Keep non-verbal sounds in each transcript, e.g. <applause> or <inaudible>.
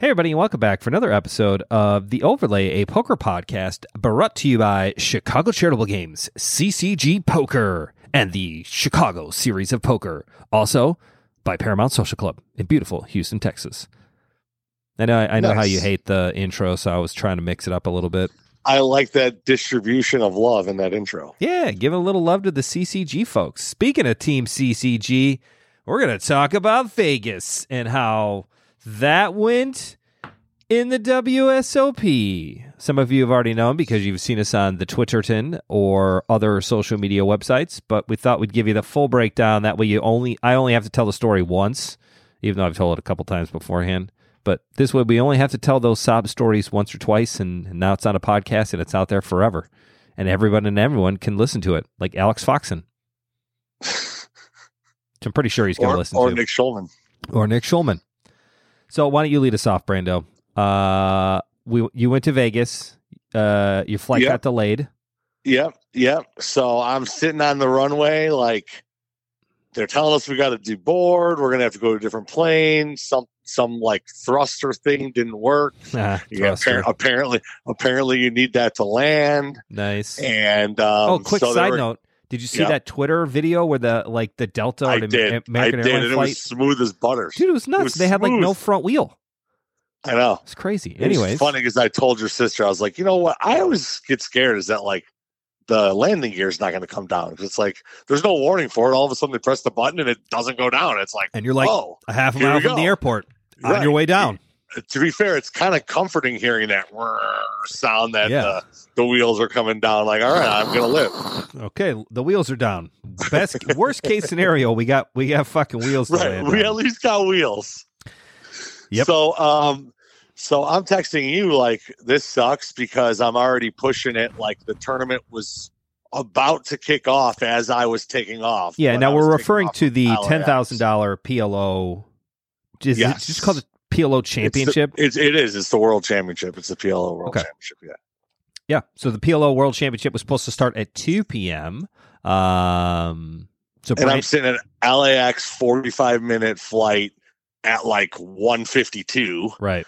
Hey, everybody, and welcome back for another episode of The Overlay, a poker podcast brought to you by Chicago Charitable Games, CCG Poker, and the Chicago Series of Poker. Also by Paramount Social Club in beautiful Houston, Texas. I know, I know how you hate the intro, so I was trying to mix it up a little bit. I like that distribution of love in that intro. Yeah, give a little love to the CCG folks. Speaking of Team CCG, we're going to talk about Vegas and how that went in the WSOP. Some of you have already known because you've seen us on the Twitterton or other social media websites, but we thought we'd give you the full breakdown. That way, you only I only have to tell the story once, even though I've told it a couple times beforehand. But this way, we only have to tell those sob stories once or twice, and, and now it's on a podcast and it's out there forever and everyone and everyone can listen to it, like Alex Foxen. <laughs> Which I'm pretty sure he's going to listen or to, Nick Schulman. or Nick Schulman. So why don't you lead us off, Brando? Uh, we you went to Vegas. Uh, your flight Yep. got delayed. Yep, yep. So I'm sitting on the runway, like they're telling us we got to deboard. We're gonna have to go to a different plane. Some some like thruster thing didn't work. <laughs> Ah, Yeah, appar- apparently, apparently you need that to land. nice. And um, oh, quick so side were- note: Did you see Yeah. that Twitter video where the like the Delta I did, Am- I American did, and it flight? was smooth as butter. Dude, it was nuts. was they had like no front wheel. I know. It's crazy. It's Anyways, funny because I told your sister, I was like, you know what? I always get scared is that like the landing gear is not going to come down. It's like there's no warning for it. All of a sudden they press the button and it doesn't go down. It's like, and you're like oh, a half a mile from the go. airport on your way down. To be fair, it's kind of comforting hearing that sound that Yeah. the, the wheels are coming down. Like, all right, I'm going to live. Okay, the wheels are down. Best worst case scenario, we got we got fucking wheels Right. We on. at least got wheels. Yep. So, um, so I'm texting you like this sucks because I'm already pushing it. Like the tournament was about to kick off as I was taking off. Yeah, now we're referring to the ten thousand dollar PLO. Is it just called the PLO It's the- Championship? It's, it is. It's the World Championship. It's the PLO World Okay. Championship. Yeah. yeah. So the PLO World Championship was supposed to start at two p.m. Um. So And I'm Brian, sitting at LAX 45 minute flight at like 152, right.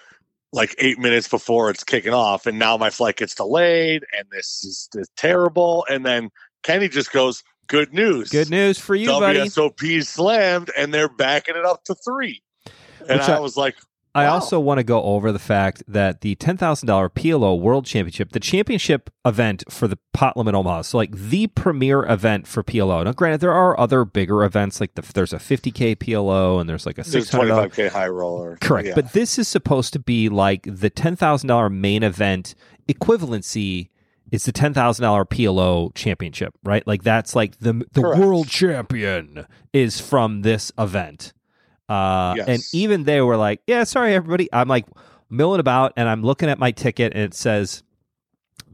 like eight minutes before it's kicking off. And now my flight gets delayed and this is, this is terrible. And then Kenny just goes, good news. Good news for you, buddy. WSOP slammed and they're backing it up to three. And I, I- was like, I Wow. also want to go over the fact that the ten thousand dollar PLO World Championship, the championship event for the Pot Limit Omaha, so like the premier event for PLO. Now, granted, there are other bigger events, like the, there's a fifty k PLO and there's like a six hundred dollar 25K high roller. Correct. Yeah. But this is supposed to be like the $10,000 main event equivalency It's the $10,000 PLO championship, right? Like that's like the the Correct. world champion is from this event. Uh Yes. and even they were like, "Yeah, sorry everybody." I'm like milling about and I'm looking at my ticket and it says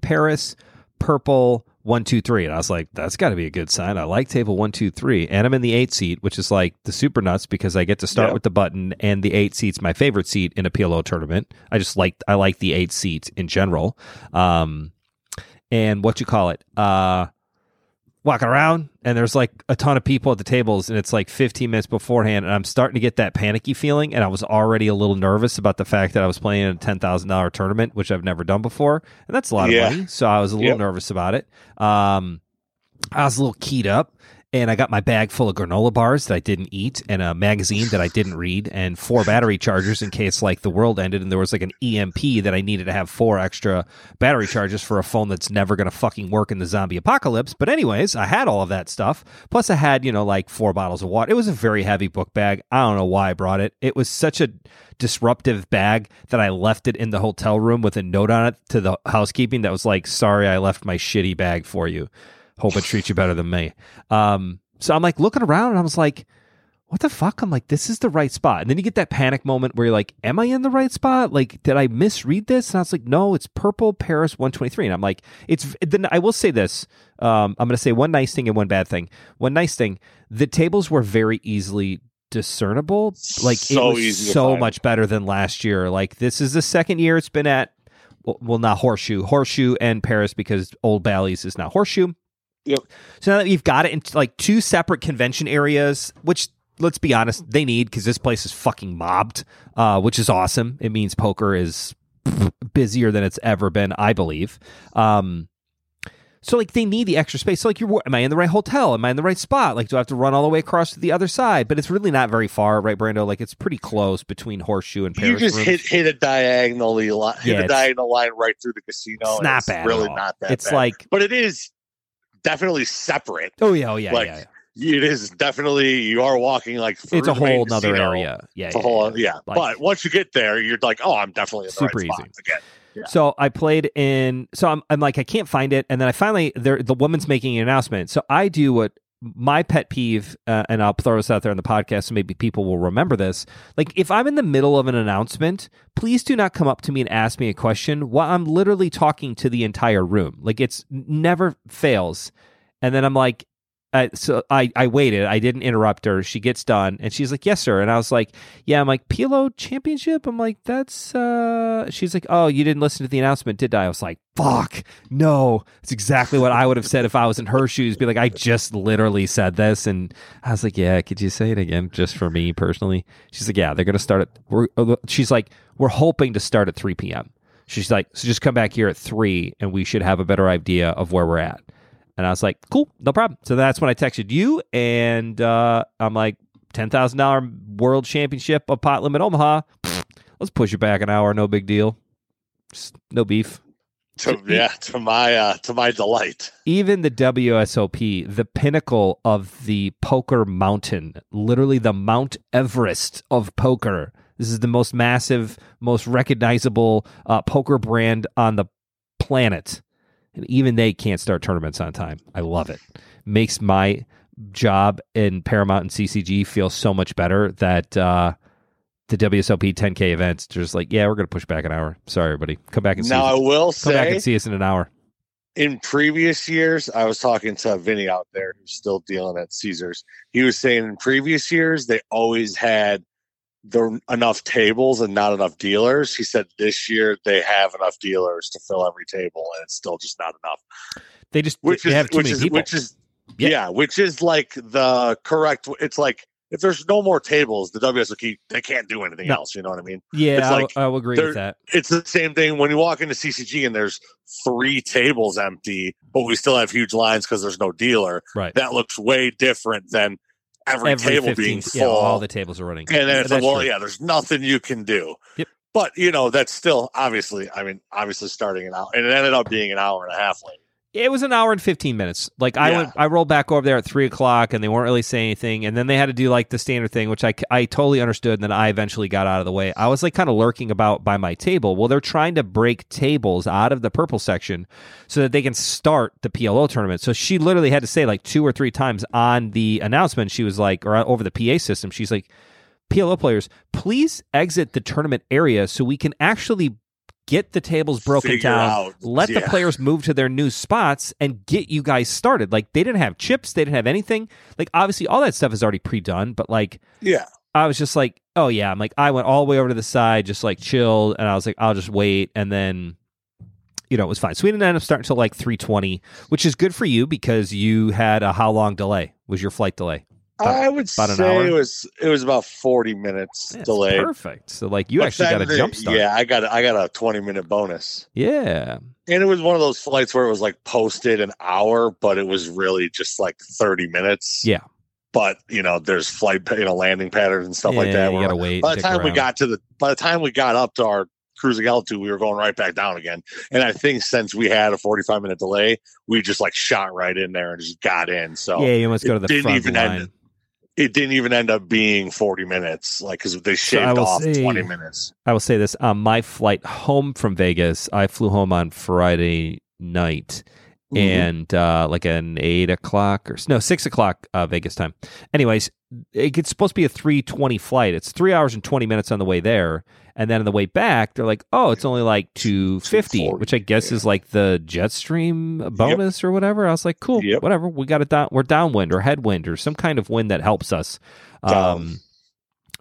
Paris purple one two three and I was like that's got to be a good sign I like table one two three and I'm in the eight seat which is like the super nuts because I get to start Yeah. with the button and the eight seat's my favorite seat in a PLO tournament I just like I like the eight seat in general um and what you call it uh walking around and there's like a ton of people at the tables and it's like 15 minutes beforehand and I'm starting to get that panicky feeling and I was already a little nervous about the fact that I was playing in a $10,000 tournament which I've never done before and that's a lot Yeah. of money so I was a little Yep. nervous about it um I was a little keyed up and I got my bag full of granola bars that I didn't eat and a magazine that I didn't read and four battery chargers in case like the world ended and there was like an EMP that I needed to have four extra battery charges for a phone that's never going to fucking work in the zombie apocalypse. But anyways, I had all of that stuff. Plus I had, you know, like four bottles of water. It was a very heavy book bag. I don't know why I brought it. It was such a disruptive bag that I left it in the hotel room with a note on it to the housekeeping that was like, "Sorry, I left my shitty bag for you." Hope it treats you better than me. Um, so I'm like looking around and I was like, what the fuck? I'm like, this is the right spot. And then you get that panic moment where you're like, am I in the right spot? Like, did I misread this? And I was like, no, it's purple Paris 123. And I'm like, it's then I will say this. Um, I'm going to say one nice thing and one bad thing. One nice thing, the tables were very easily discernible. Like it So was easy so find. much better than last year. Like this is the second year it's been at well, well not horseshoe, horseshoe and Paris because Old Bally's is now horseshoe. Yep. So now that you've got it in like two separate convention areas, which let's be honest, they need because this place is fucking mobbed, uh, which is awesome. It means poker is <laughs> busier than it's ever been, I believe. Um, so like they need the extra space. So like you're am I in the right hotel? Am I in the right spot? Like do I have to run all the way across to the other side? But it's really not very far, right, Brando? Like it's pretty close between Horseshoe and Paris. You just rooms. hit hit a diagonally line, hit Yeah, a diagonal line right through the casino. It's not it's bad. Really all. not that. It's bad. like but it is definitely separate. oh yeah, oh yeah, like, yeah. It is definitely you are walking like It's a whole nother casino. area. Yeah, It's a whole yeah. yeah. Like- but once you get there, you're like, oh, I'm definitely Super right easy. spot again. Yeah. So I played in. So I'm, I'm like I can't find it, and then I finally there the woman's making an announcement. So I do what my pet peeve, uh, and I'll throw this out there on the podcast, so maybe people will remember this. Like if I'm in the middle of an announcement, please do not come up to me and ask me a question while I'm literally talking to the entire room. Like it's never fails, and then I'm like. Uh, so I, I waited. I didn't interrupt her. She gets done and she's like, "Yes, sir." And I was like, "Yeah." I'm like, "PLO championship." I'm like, "That's." uh She's like, "Oh, you didn't listen to the announcement, did I?" I was like, "Fuck, no." It's exactly what I would have said if I was in her shoes. Be like, "I just literally said this," and I was like, "Yeah, could you say it again, just for me personally?" She's like, "Yeah, they're gonna start at." We're, uh, she's like, "We're hoping to start at 3 p.m." She's like, "So just come back here at three, and we should have a better idea of where we're at." And I was like, cool, no problem. So that's when I texted you, and uh, I'm like, $10,000 world championship of pot limit Omaha. Let's push it back an hour, no big deal. Just no beef. To, yeah, to my uh, to my delight. Even the WSOP, the pinnacle of the poker mountain, literally the Mount Everest of poker. This is the most massive, most recognizable uh, poker brand on the planet. And even they can't start tournaments on time. I love it. Makes my job in Paramount and CCG feel so much better that uh, the WSOP 10K events just like, yeah, we're going to push back an hour. Sorry, everybody. Come back and see Now I us. will Come back and see us in an hour. in previous years, I was talking to Vinny out there who's still dealing at Caesars. He was saying in previous years they always had the enough tables and not enough dealers. He said this year they have enough dealers to fill every table, and it's still just not enough. They just Which they is which is which is Yeah. yeah. which is like the correct. It's like if there's no more tables, the WSOP they can't do anything No. else. You know what I mean? yeah, it's I, like I will agree with that. it's the same thing when you walk into CCG and there's three tables empty, but we still have huge lines because there's no dealer. Right. That looks way different than every, Every table 15 being full. yeah, all the tables are running. and then it's like, well, true. yeah, there's nothing you can do. Yep. But you know, that's still obviously. I mean, obviously starting an hour, and it ended up being an hour and a half late. It was an hour and fifteen minutes. Like I Yeah. went, I rolled back over there at three o'clock, and they weren't really saying anything. And then they had to do like the standard thing, which I, I totally understood. And then I eventually got out of the way. I was like kind of lurking about by my table. Well, they're trying to break tables out of the purple section so that they can start the PLO tournament. So she literally had to say like two or three times on the announcement. She was like, or uh, over the PA system, she's like, PLO players, please exit the tournament area so we can actually get the tables broken Figure down out- let the players move to their new spots and get you guys started. Like they didn't have chips, they didn't have anything. Like obviously all that stuff is already pre-done, but like Yeah, I was just like, oh yeah, I'm like I went all the way over to the side, just like chilled, and I was like, I'll just wait, and then you know it was fine. So we didn't end up starting until like 3:20, which is good for you because you had a how long delay was your flight delay? About- I would say it was it was about forty minutes Yeah, delayed. perfect. So like you But actually got a jump start. Yeah, I got I got a twenty minute bonus. yeah. And it was one of those flights where it was like posted an hour, but it was really just like 30 minutes. Yeah. But, you know, there's flight, you know, landing patterns and stuff like that. You gotta wait. by the time we got to the, by the time we got up to our cruising altitude, we were going right back down again. And I think since we had a 45 minute delay, we just like shot right in there and just got in. So yeah, you must go to the didn't front even line. end- it didn't even end up being 40 minutes, like, because they shaved will off say- 20 minutes. I will say this: on my flight home from Vegas, I flew home on Friday night, Mhm. and uh, like an eight o'clock or no six o'clock uh, Vegas time. Anyways, it- it's supposed to be a three twenty flight. It's three hours and twenty minutes on the way there, and then on the way back, they're like, "Oh, it's only like two fifty, which I guess yeah. is like the Jetstream bonus or whatever." I was like, "Cool, Yep. whatever. We got it down. We're downwind or headwind or some kind of wind that helps us." Um, Down.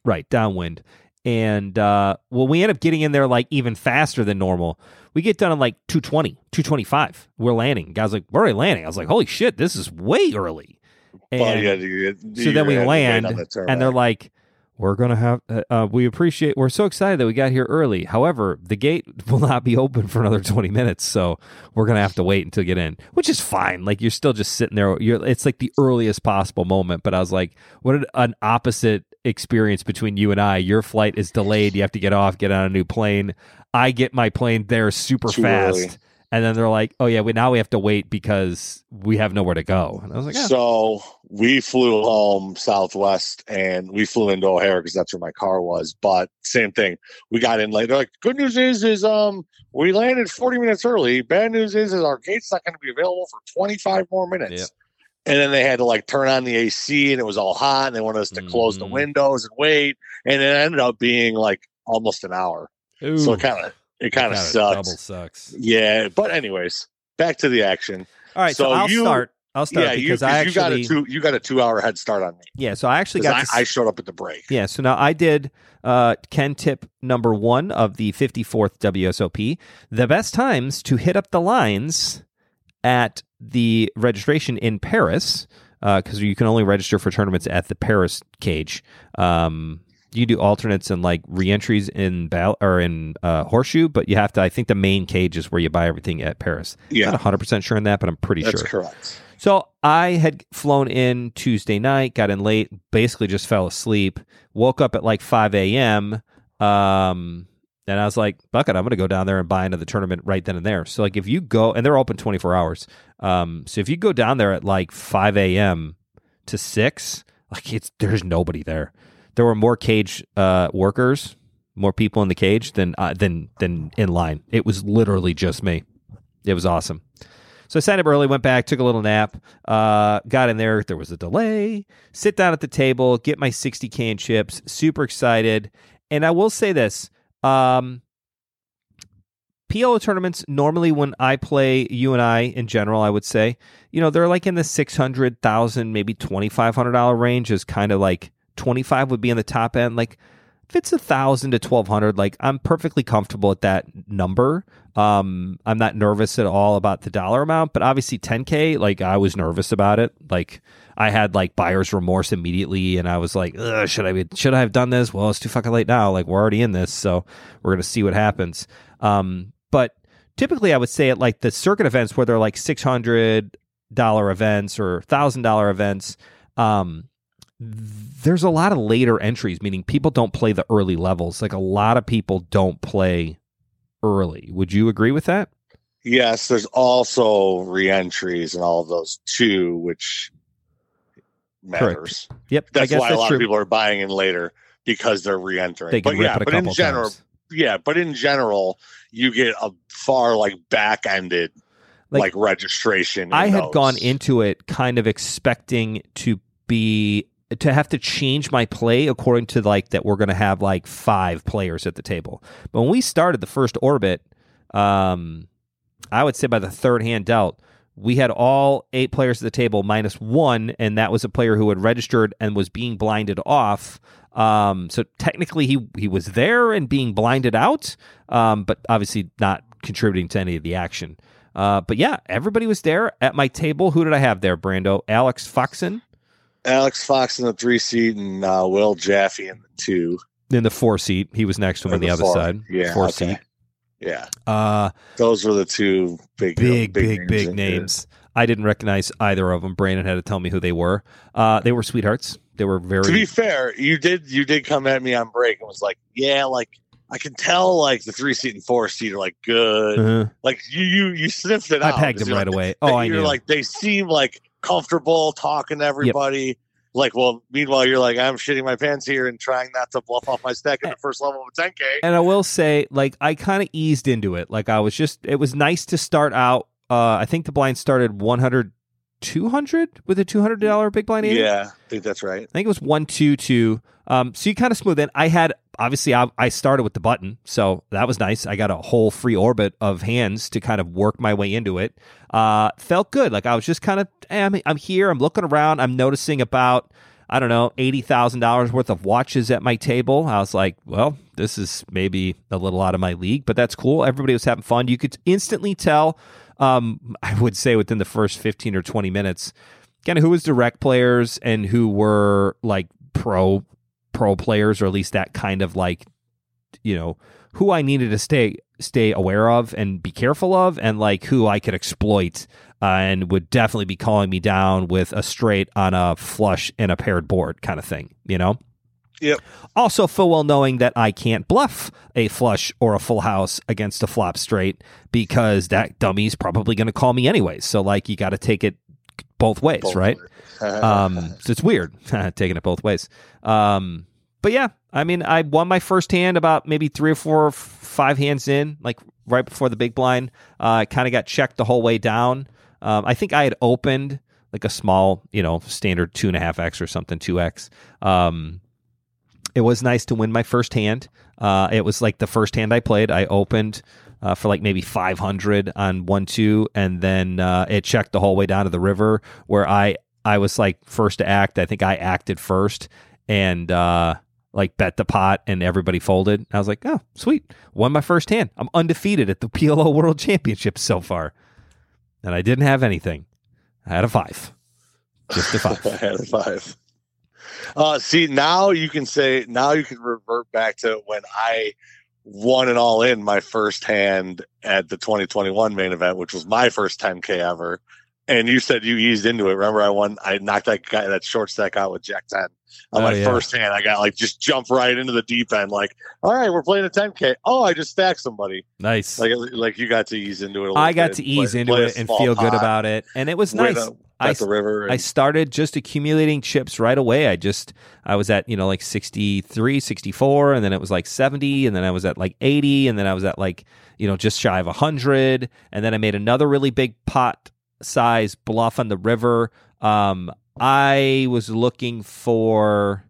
right, downwind. And uh, well, we end up getting in there like even faster than normal. We get done at like 220, 225. We're landing. Guys like, we're already landing. I was like, holy shit, this is way early. And well, yeah, you, so then we land, and they're like, "We're gonna have. Uh, uh, we appreciate. We're so excited that we got here early. However, the gate <laughs> will not be open for another twenty minutes, so we're gonna have to wait until you get in, which is fine. Like you're still just sitting there. You're. It's like the earliest possible moment. But I was like, what an opposite experience between you and I. Your flight is delayed. You have to get off, get on a new plane. I get my plane there super Too fast. early. And then they're like, "Oh yeah, we now we have to wait because we have nowhere to go." And I was like, "Yeah, So we flew home Southwest and we flew into O'Hare because that's where my car was. But same thing, we got in late. They're like, good news is, is um, we landed 40 minutes early. Bad news is, is our gate's not going to be available for 25 more minutes. Yep. And then they had to like turn on the AC and it was all hot and they wanted us to close the Mhm. windows and wait. And it ended up being like almost an hour. So Ooh, it kind of it kind of sucks. Double sucks." Yeah, but anyways, back to the action. All right, so, So I'll you- start. I'll start yeah, you, because I 'cause you got a two you got a two hour head start on me. yeah. So I actually got I, to I showed up at the break. Yeah, so now I did uh, Ken tip number one of the 54th WSOP. The best times to hit up the lines at the registration in Paris, because you can only register for tournaments at the Paris cage. Um, you do alternates and like reentries in Bal- or in uh, Horseshoe, but you have to. I think the main cage is where you buy everything at Paris. Yeah, Not 100 percent sure on that, but I'm pretty that's sure. correct. So I had flown in Tuesday night, got in late, basically just fell asleep, woke up at like 5 a.m. Um, and I was like, bucket, I'm going to go down there and buy into the tournament right then and there. So, like, if you go, and they're open 24 hours. Um, so if you go down there at like 5 a.m. to 6, like, it's there's nobody there. There were more cage uh, workers, more people in the cage than, uh, than, than in line. It was literally just me. It was awesome. So I signed up early, went back, took a little nap, uh, got in there. There was a delay. Sit down at the table, get my 60 can chips. Super excited. And I will say this um, PLO tournaments, normally when I play you and I in general, I would say, you know, they're like in the 600,000, maybe $2,500 range is kind of like 25 would be on the top end. Like, if it's a thousand to twelve hundred, like I'm perfectly comfortable at that number. Um, I'm not nervous at all about the dollar amount, but obviously 10k, like I was nervous about it. Like I had like buyer's remorse immediately, and I was like, should I be, should I have done this? Well, it's too fucking late now. Like we're already in this, so we're gonna see what happens. Um, but typically, I would say at like the circuit events where they're like six hundred dollar events or thousand dollar events. Um, there's a lot of later entries, meaning people don't play the early levels. Like a lot of people don't play early. Would you agree with that? Yes, there's also reentries and all of those too, which matters. Yep. That's I guess why that's a lot true. of people are buying in later because they're reentering. they but yeah, but in general, times. yeah, but in general, you get a far like back ended Like, like, registration. I had those. gone into it kind of expecting to be to have to change my play according to like that we're going to have like five players at the table. But when we started the first orbit, um, I would say by the third hand dealt, we had all eight players at the table minus one, and that was a player who had registered and was being blinded off. Um, so technically, he he was there and being blinded out, um, but obviously not contributing to any of the action. Uh, but yeah, everybody was there at my table. Who did I have there, Brando? Alex Foxen Alex Fox in the three seat and uh, Will Jaffe in the two. in the four seat. He was next to him Or on the, other four. side. Yeah, four okay. seat. Yeah, Uh, those were the two big, big, big, big in names. I didn't recognize either of them. Brandon had to tell me who they were. Uh, they were sweethearts. They were very. To be fair, you did you did come at me on break and was like, "Yeah, like I can tell like the three seat and four seat are like good. Uh-huh. Like you you you sniffed it I out. pegged them right like, away. Oh, I you're knew. like they seem like comfortable talking to everybody. Like, well, meanwhile, you're like, I'm shitting my pants here and trying not to bluff off my stack at the first level of a 10K. and I will say, like, I kind of eased into it. Like, I was just, it was nice to start out. Uh, I think the blind started 100, 200 with a $200 big blind 80. Yeah, I think that's right. I think it was one two two. Um, so you kind of smooth in. I had obviously I, I started with the button, so that was nice. I got a whole free orbit of hands to kind of work my way into it. Uh, felt good. Like I was just kind of eh, I'm I'm here. I'm looking around. I'm noticing about I don't know eighty thousand dollars worth of watches at my table. I was like, well, this is maybe a little out of my league, but that's cool. Everybody was having fun. You could instantly tell. Um, I would say within the first fifteen or twenty minutes kind of who was direct players and who were like pro pro players, or at least that kind of like you know who I needed to stay stay aware of and be careful of, and like who I could exploit uh, and would definitely be calling me down with a straight on a flush and a paired board kind of thing, you know. Yep. Also, full well knowing that I can't bluff a flush or a full house against a flop straight because that dummy's probably going to call me anyways. So, like, you got to take it both ways, Both right? <laughs> Um, so it's weird <laughs> taking it both ways. Um, but yeah, I mean, I won my first hand about maybe three or four, five hands in, like right before the big blind. Uh, I kind of got checked the whole way down. Um, I think I had opened like a small, you know, standard two and a half X or something, two X. Um, it was nice to win my first hand. Uh, it was like the first hand I played. I opened uh, for like maybe 500 on one two, and then uh, it checked the whole way down to the river where I I was like first to act. I think I acted first and uh, like bet the pot, and everybody folded. I was like, oh sweet, won my first hand. I'm undefeated at the <laughs> PLO World Championships so far, and I didn't have anything. I had a five, just a five. <laughs> I had a five. Uh, see, now you can say, now you can revert back to when I won it all in my first hand at the 2021 main event, which was my first 10K ever. And you said you eased into it. Remember, I won, I knocked that guy, that short stack out with Jack 10. On Oh, my yeah. first hand, I got like just jump right into the deep end, like, all right, we're playing a 10K. Oh, I just stacked somebody. nice. Like, like you got to ease into it a little I got to ease play- into play it and feel good about it, and it was nice. a- I the river. And, I started just accumulating chips right away. I just I was at, you know, like 63, 64 and then it was like 70 and then I was at like 80 and then I was at like, you know, just shy of 100 and then I made another really big pot size bluff on the river. Um I was looking for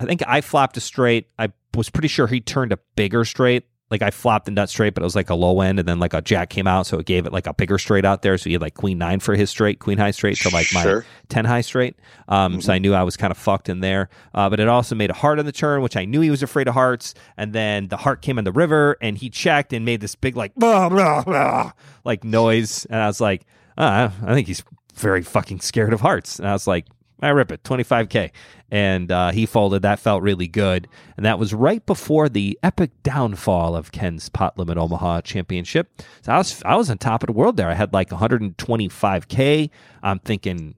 I think I flopped a straight. I was pretty sure he turned a bigger straight. Like I flopped the nut straight, but it was like a low end, and then like a jack came out, so it gave it like a bigger straight out there. So he had like queen nine for his straight, queen high straight, so like my Sure. 10 high straight. Um, So I knew I was kind of fucked in there. Uh, but it also made a heart on the turn, which I knew he was afraid of hearts. And then the heart came in the river and he checked and made this big, like, blah, <laughs> blah, blah, like noise. And I was like, uh, I think he's very fucking scared of hearts. And I was like, I rip it, 25K. And uh, he folded. That felt really good. And that was right before the epic downfall of Ken's Pot Limit Omaha Championship. So I was, I was on top of the world there. I had like 125K. I'm thinking,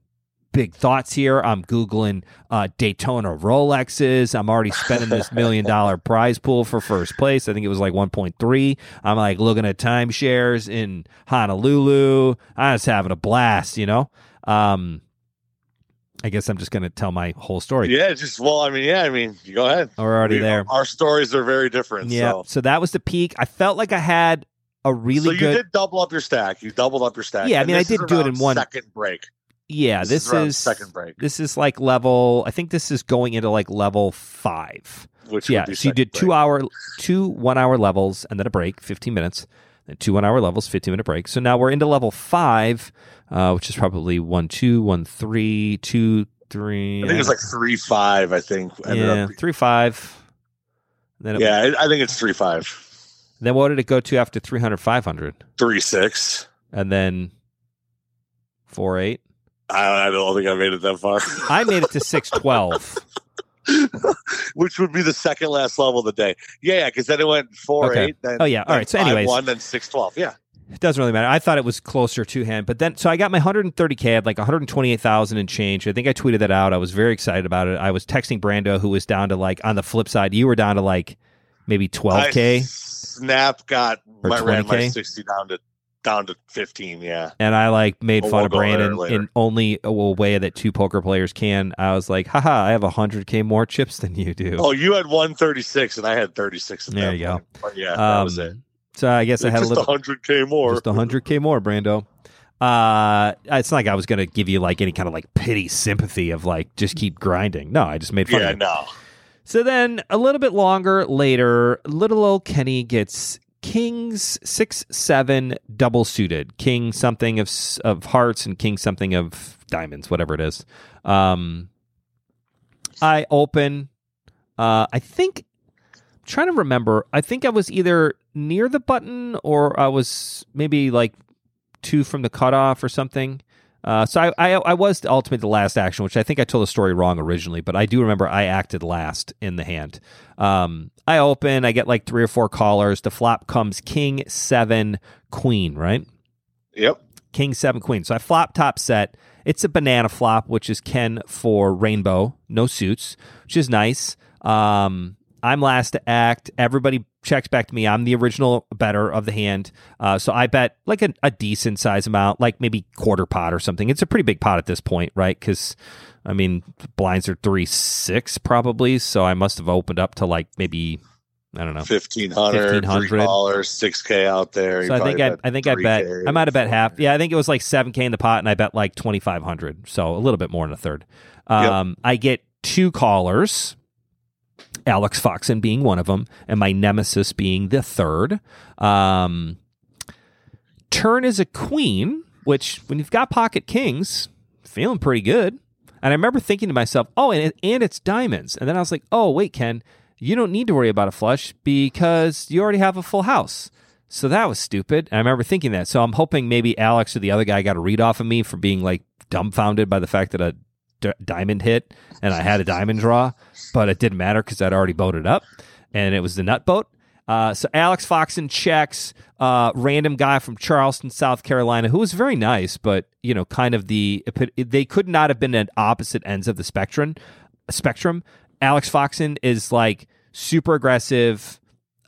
big thoughts here. I'm Googling uh, Daytona Rolexes. I'm already spending this million dollar <laughs> prize pool for first place. I think it was like 1.3. I'm like looking at timeshares in Honolulu. I was having a blast, you know? Um, I guess I'm just going to tell my whole story. Yeah, just well, I mean, yeah, I mean, go ahead. We're already We- there. Our stories are very different. Yeah. So, So that was the peak. I felt like I had a really so you good. did double up your stack. You doubled up your stack. Yeah, I mean, I this is did do it in one- second break. yeah, this, around is second break, This is like level. I think this is going into like level five. which yeah, so you did two break. hour, two one hour levels, and then a break, fifteen minutes. Two one hour levels, fifteen minute break. So now we're into level five, uh, which is probably one two, one three, two three. I think it's like three five. I think. yeah, up- three five. Then it, yeah, I I think it's three five, Then what did it go to after 300, 500? three six. and then four eight? I, I don't think I made it that far. I made it to <laughs> six twelve. <laughs> which would be the second last level of the day. Yeah, because then it went four Okay. eight. Then Oh, yeah. All right. So anyways. one then six twelve. Yeah, It doesn't really matter. I thought it was closer to hand, but then so I got my 130k, I had like 128,000 and change. I think I tweeted that out. I was very excited about it. I was texting Brando, who was down to like on the flip side, you were down to like maybe 12k, Snap got my ran my sixty down to down to fifteen. Yeah, and I like made fun we'll of Brandon in only a way that two poker players can. I was like, haha, I have 100k more chips than you do. Oh, you had one thirty six, and I had thirty six. There you go. But yeah, that was it. Um, So I guess I had a little hundred k more. Just 100k more, Brando. Uh, it's not like I was going to give you like any kind of like pity sympathy of like just keep grinding. No, I just made fun Yeah, of you. no. So then a little bit longer later, little old Kenny gets kings six seven double suited, king something of of hearts and king something of diamonds, whatever it is. Um, I open. Uh, I think. I'm trying to remember. I think I was either near the button or I was maybe like two from the cutoff or something. Uh, so I, I I was ultimately the last action, which I think I told the story wrong originally, but I do remember I acted last in the hand. Um, I open, I get like three or four callers. The flop comes king seven queen, right? Yep. King seven queen. So I flop top set. It's a banana flop, which is Ken for rainbow, no suits, which is nice. Um, I'm last to act. Everybody checks back to me. I'm the original better of the hand. Uh, so I bet like a, a, decent size amount, like maybe quarter pot or something. It's a pretty big pot at this point, right? Because I mean, blinds are three six probably. So I must have opened up to like maybe I don't know, fifteen hundred, dollars, six k out there. So I think I, I think I bet I might have bet half. Yeah, I think it was like seven k in the pot, and I bet like twenty five hundred. So a little bit more than a third. Um, yep. I get two callers Alex Foxen being one of them, and my nemesis being the third. Um, turn is a queen, which when you've got pocket kings, feeling pretty good. And I remember thinking to myself, oh, and, and it's diamonds. And then I was like, oh, wait, Ken, you don't need to worry about a flush because you already have a full house. So that was stupid. And I remember thinking that. So I'm hoping maybe Alex or the other guy got a read off of me for being like dumbfounded by the fact that a d- diamond hit and I had a diamond draw, but it didn't matter because I'd already boated up and it was the nut boat. Uh, so Alex Foxen checks, uh, random guy from Charleston, South Carolina, who was very nice, but you know, kind of the they could not have been at opposite ends of the spectrum. Spectrum. Alex Foxen is like super aggressive,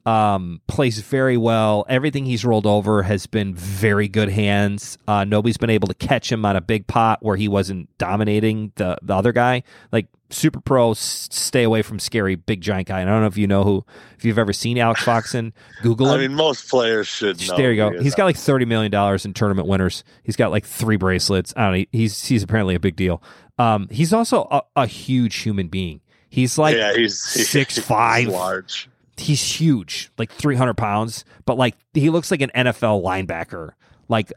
um, plays very well. Everything he's rolled over has been very good hands. Uh, nobody's been able to catch him on a big pot where he wasn't dominating the, the other guy. Like super pro, s- stay away from scary big giant guy. And I don't know if you know who, if you've ever seen Alex Foxen, <laughs> Google him. I mean, most players should know. There you go. He he's got like thirty million dollars in tournament winners. He's got like three bracelets. I don't know. He's he's apparently a big deal. Um, he's also a, a huge human being. He's like yeah, he's <laughs> six he's five, large he's huge, like 300 pounds, but like he looks like an NFL linebacker. Like,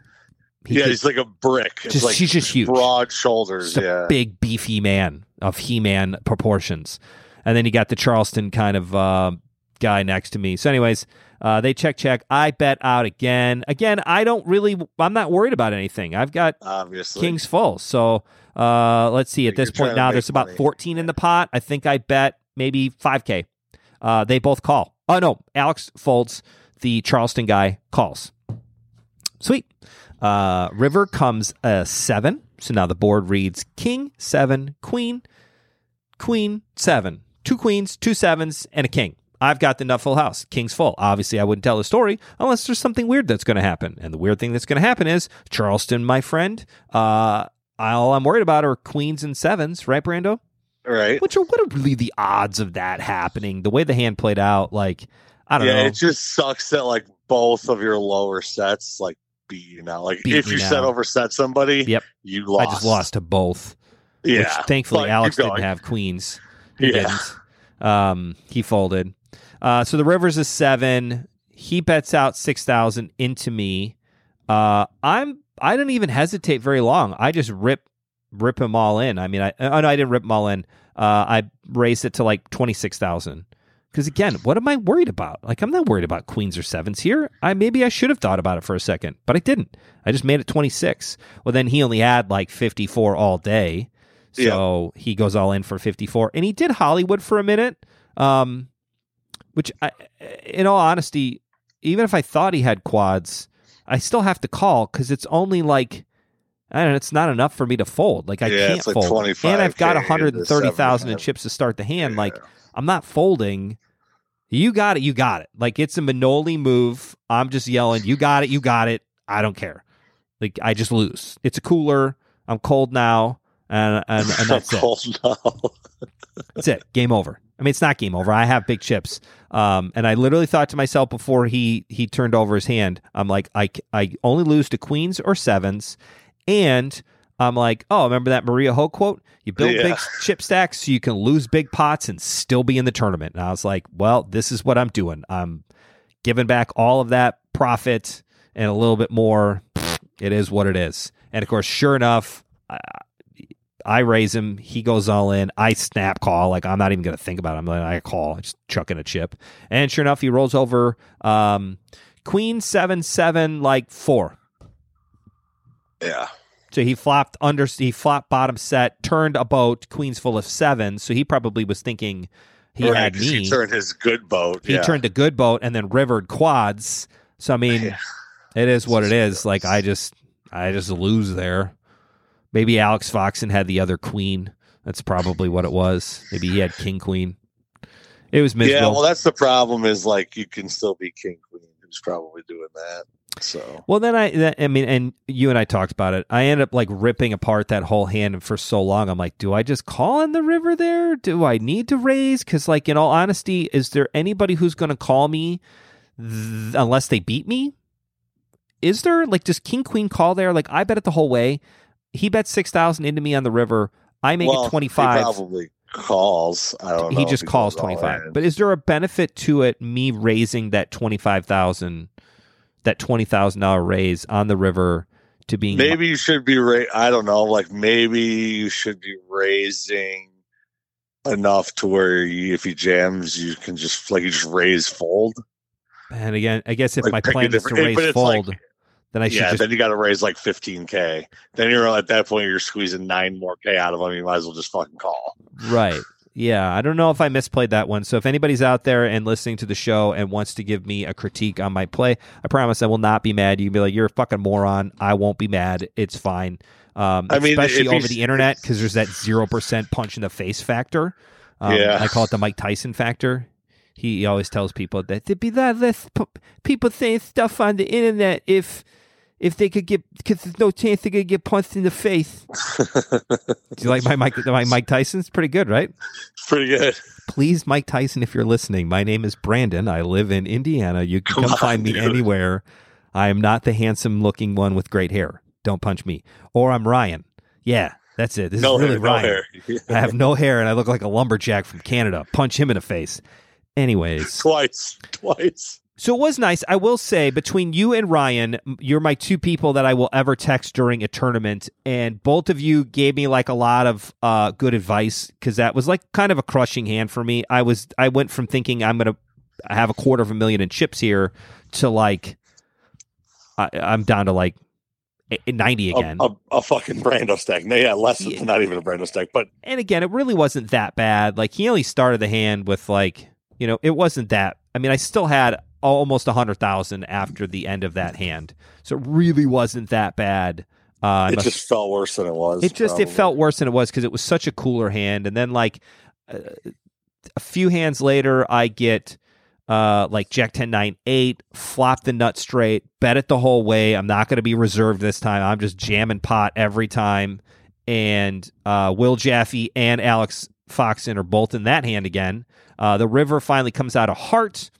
he yeah, could, he's like a brick. Just, like he's just huge, broad shoulders. yeah, big beefy man of he-man proportions. And then you got the Charleston kind of uh, guy next to me. So, anyways, uh, they check check. I bet out again. Again, I don't really. I'm not worried about anything. I've got obviously kings full. So uh, let's see. At this point now, there's about 14 in the pot. I think I bet maybe 5k. Uh, they both call. Oh no, Alex folds. The Charleston guy calls. Sweet. Uh, river comes a seven. So now the board reads king, seven, queen, queen, seven. Two queens, two sevens, and a king. I've got the nut full house. King's full. Obviously, I wouldn't tell the story unless there's something weird that's going to happen. And the weird thing that's going to happen is Charleston, my friend. Uh, all I'm worried about are queens and sevens, right, Brando? Right. Which are what are really the odds of that happening? The way the hand played out, like I don't yeah, know. Yeah, it just sucks that like both of your lower sets like beat you now. Like Beat if you now. set over set somebody, Yep. you lost. I just lost to both. Yeah. Which thankfully Alex didn't have queens. He Yeah. didn't. Um, he folded. Uh, so the Rivers is seven. He bets out six thousand into me. Uh, I'm I didn't even hesitate very long. I just rip rip him all in. I mean, I oh no, I didn't rip him all in. Uh, I raised it to like twenty six thousand. Because again, what am I worried about? Like, I'm not worried about queens or sevens here. I maybe I should have thought about it for a second, but I didn't. I just made it 26. Well, then he only had like 54 all day, so he goes all in for 54, and he did Hollywood for a minute. Um, which, I, in all honesty, even if I thought he had quads, I still have to call because it's only like. I it's not enough for me to fold. Like I Yeah, can't like fold, and I've got one hundred and thirty thousand in chips to start the hand. Like I'm not folding. You got it. You got it. Like it's a Manoli move. I'm just yelling, you got it. You got it. I don't care. Like I just lose. It's a cooler. I'm cold now. And, and, and <laughs> that's it. Cold now. That's it. Game over. I mean, it's not game over. I have big chips. Um, and I literally thought to myself before he, he turned over his hand, I'm like, I I only lose to queens or sevens. And I'm like, oh, remember that Maria Ho quote? You build Yeah. big chip stacks so you can lose big pots and still be in the tournament. And I was like, well, this is what I'm doing. I'm giving back all of that profit and a little bit more. It is what it is. And of course, sure enough, I, I raise him. He goes all in. I snap call. Like I'm not even going to think about it. I'm like, I call. Just chucking a chip. And sure enough, he rolls over um, Queen seven seven like four. Yeah. So he flopped under. He flopped bottom set, turned a boat, queens full of seven. So he probably was thinking he Right, had me. He turned his good boat. he yeah. turned a good boat and then rivered quads. So I mean, Yeah. it is what it is. Like I just, I just lose there. Maybe Alex Foxen had the other queen. That's probably what it was. Maybe he had king queen. It was Yeah, well, that's the problem. Is like you can still be king queen. Who's probably doing that? So Well, then I, that, I mean, and you and I talked about it. I ended up like ripping apart that whole hand for so long. I'm like, do I just call in the river there? Do I need to raise? Because, like, in all honesty, is there anybody who's going to call me th- unless they beat me? Is there like does King Queen call there? Like, I bet it the whole way. He bets six thousand into me on the river. I make well, it twenty He five. probably calls. I don't know. He just calls twenty five. But is there a benefit to it? Me raising that twenty five thousand, that twenty thousand dollar raise on the river to being maybe you should be ra- I don't know. Like maybe you should be raising enough to where you, if he jams, you can just like you just raise fold. And again, I guess if Like, my plan is to raise it's like- fold, then I should yeah, just then you got to raise like 15k. Then you're at that point you're squeezing nine more k out of him. You might as well just fucking call. right. Yeah, I don't know if I misplayed that one. So if anybody's out there and listening to the show and wants to give me a critique on my play, I promise I will not be mad. You can be like, "You're a fucking moron." I won't be mad. It's fine. Um, I mean, especially over the internet because there's that zero percent punch in the face factor. Um, Yeah. I call it the Mike Tyson factor. He, he always tells people that there'd be that less p- people saying stuff on the internet if if they could get because there's no chance they're gonna get punched in the face. <laughs> Do you like my Mike? My Mike Tyson's pretty good, right? Pretty good. Please, Mike Tyson, if you're listening, my name is Brandon. I live in Indiana. You can Come come, on, find me <laughs> dude. anywhere. I am not the handsome looking one with great hair. Don't punch me. Or I'm Ryan. Yeah, that's it. This no is really hair, no Ryan. hair. <laughs> I have no hair and I look like a lumberjack from Canada. Punch him in the face. Anyways, twice, twice. So it was nice. I will say, between you and Ryan, you're my two people that I will ever text during a tournament, and both of you gave me like a lot of uh, good advice because that was like kind of a crushing hand for me. I was I went from thinking I'm gonna have a quarter of a million in chips here to like I, I'm down to like a- a 90 again. a, a fucking Brando stack. No, yeah, less Yeah. not even a Brando stack, but and again, it really wasn't that bad. Like he only started the hand with like, you know, it wasn't that. I mean, I still had almost a hundred thousand after the end of that hand, so it really wasn't that bad. Uh, it must- just felt worse than it was. it just it felt worse than it was because it was such a cooler hand, and then like uh, a few hands later, I get. Uh, like Jack 10 9 8, flop the nut straight, bet it the whole way. I'm not going to be reserved this time. I'm just jamming pot every time. And uh, Will Jaffe and Alex Foxen are both in that hand again. Uh, the river finally comes out of heart.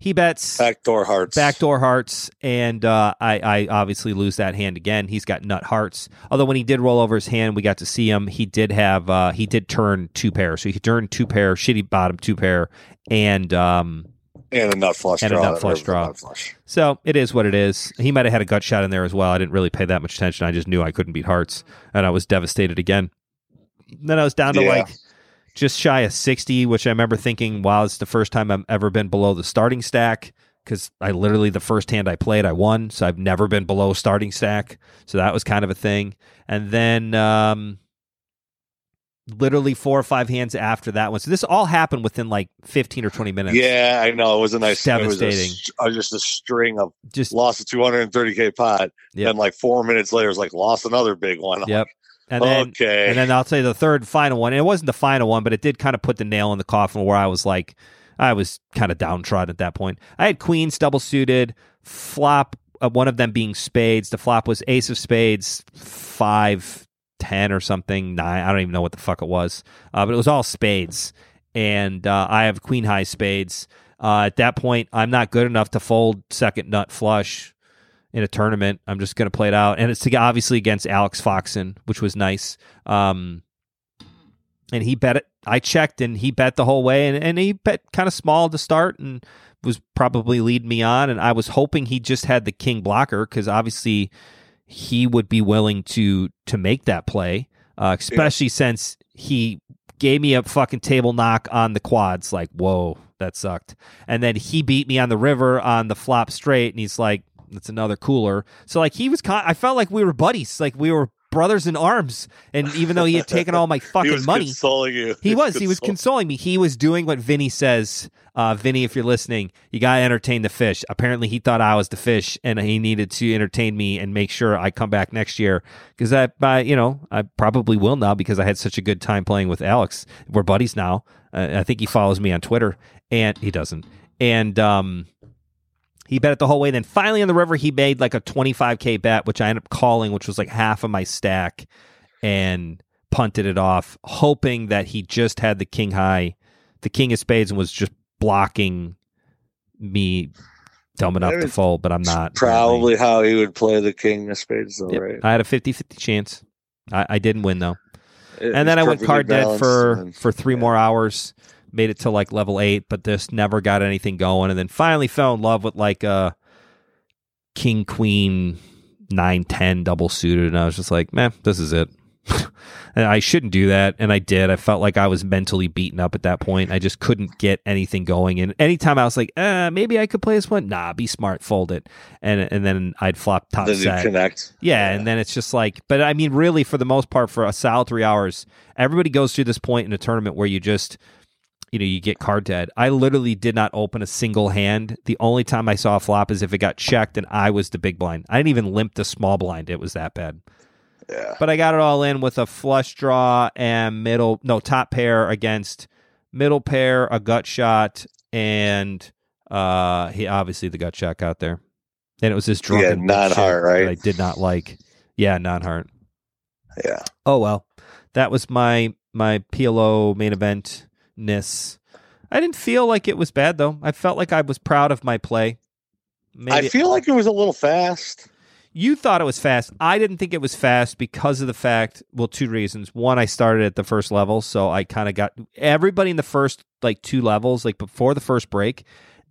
He bets backdoor hearts. backdoor hearts, and uh, I, I obviously lose that hand again. He's got nut hearts. Although when he did roll over his hand, we got to see him. He did have uh, he did turn two pair, so he turned two pair, shitty bottom two pair, and um, and a nut flush And a draw. nut flush draw. nut flush. so it is what it is. He might have had a gut shot in there as well. I didn't really pay that much attention. I just knew I couldn't beat hearts, and I was devastated again. Then I was down to Yeah. like just shy of 60, which I remember thinking, wow, it's the first time I've ever been below the starting stack because I literally, the first hand I played, I won. So I've never been below starting stack. So that was kind of a thing. And then, um, literally four or five hands after that one. So this all happened within like 15 or 20 minutes. Yeah, I know. It was a nice, it was a Devastating. uh, just a string of Just, lost a 230k pot. Yep. Then like four minutes later, it's like lost another big one. I'm yep. And then, okay. And then I'll say the third final one. And it wasn't the final one, but it did kind of put the nail in the coffin where I was like, I was kind of downtrodden at that point. I had queens double suited, flop, uh, one of them being spades. The flop was ace of spades, five, ten or something, nine. I don't even know what the fuck it was, uh, but it was all spades. And uh, I have queen high spades. Uh, at that point, I'm not good enough to fold second nut flush in a tournament. I'm just going to play it out, and it's to, obviously against Alex Foxen, which was nice. Um, and he bet it. I checked, and he bet the whole way, and, and he bet kind of small to start, and was probably leading me on. And I was hoping he just had the king blocker because obviously he would be willing to to make that play, uh, especially since he gave me a fucking table knock on the quads. Like, whoa, that sucked. And then he beat me on the river on the flop straight, and he's like, That's another cooler. So like he was, con- I felt like we were buddies, like we were brothers in arms. And even though he had taken all my <laughs> he fucking was money, consoling you. he was. He was consoling- me. He was doing what Vinny says. Uh, Vinny, if you're listening, you gotta entertain the fish. Apparently, he thought I was the fish, and he needed to entertain me and make sure I come back next year. Because I, I, you know, I probably will now because I had such a good time playing with Alex. We're buddies now. Uh, I think he follows me on Twitter, and he doesn't. And um, he bet it the whole way. Then finally on the river, he made like a 25k bet, which I ended up calling, which was like half of my stack, and punted it off, hoping that he just had the king high, the king of spades, and was just blocking me dumb enough to fold. But I'm not. Probably how he would play the king of spades, though, Yep. right? I had a 50-50 chance. I, I didn't win though, It and then I went card dead for and- for three yeah. more hours. Made it to like level eight, but just never got anything going. And then finally fell in love with like a king queen nine ten double suited, and I was just like, man, this is it. <laughs> and I shouldn't do that, and I did. I felt like I was mentally beaten up at that point. I just couldn't get anything going. And anytime I was like, uh, maybe I could play this one. Nah, be smart, fold it, and and then I'd flop top set. connect. Yeah, and then it's just like, but I mean, really, for the most part, for a solid three hours, everybody goes through this point in a tournament where you just, you know, you get card dead. I literally did not open a single hand. The only time I saw a flop is if it got checked and I was the big blind. I didn't even limp the small blind. It was that bad. Yeah. But I got it all in with a flush draw and middle, no, top pair against middle pair, a gut shot, and uh he obviously the gut shot got there. And it was this drunken non-heart, right? that I did not like. Yeah, non heart. Yeah. Oh well, that was my my PLO main event ness. I didn't feel like it was bad though. I felt like I was proud of my play. Maybe I feel like it was a little fast. you thought it was fast. I didn't think it was fast because of the fact. Well, two reasons. One, I started at the first level, so I kind of got everybody in the first like two levels, like before the first break.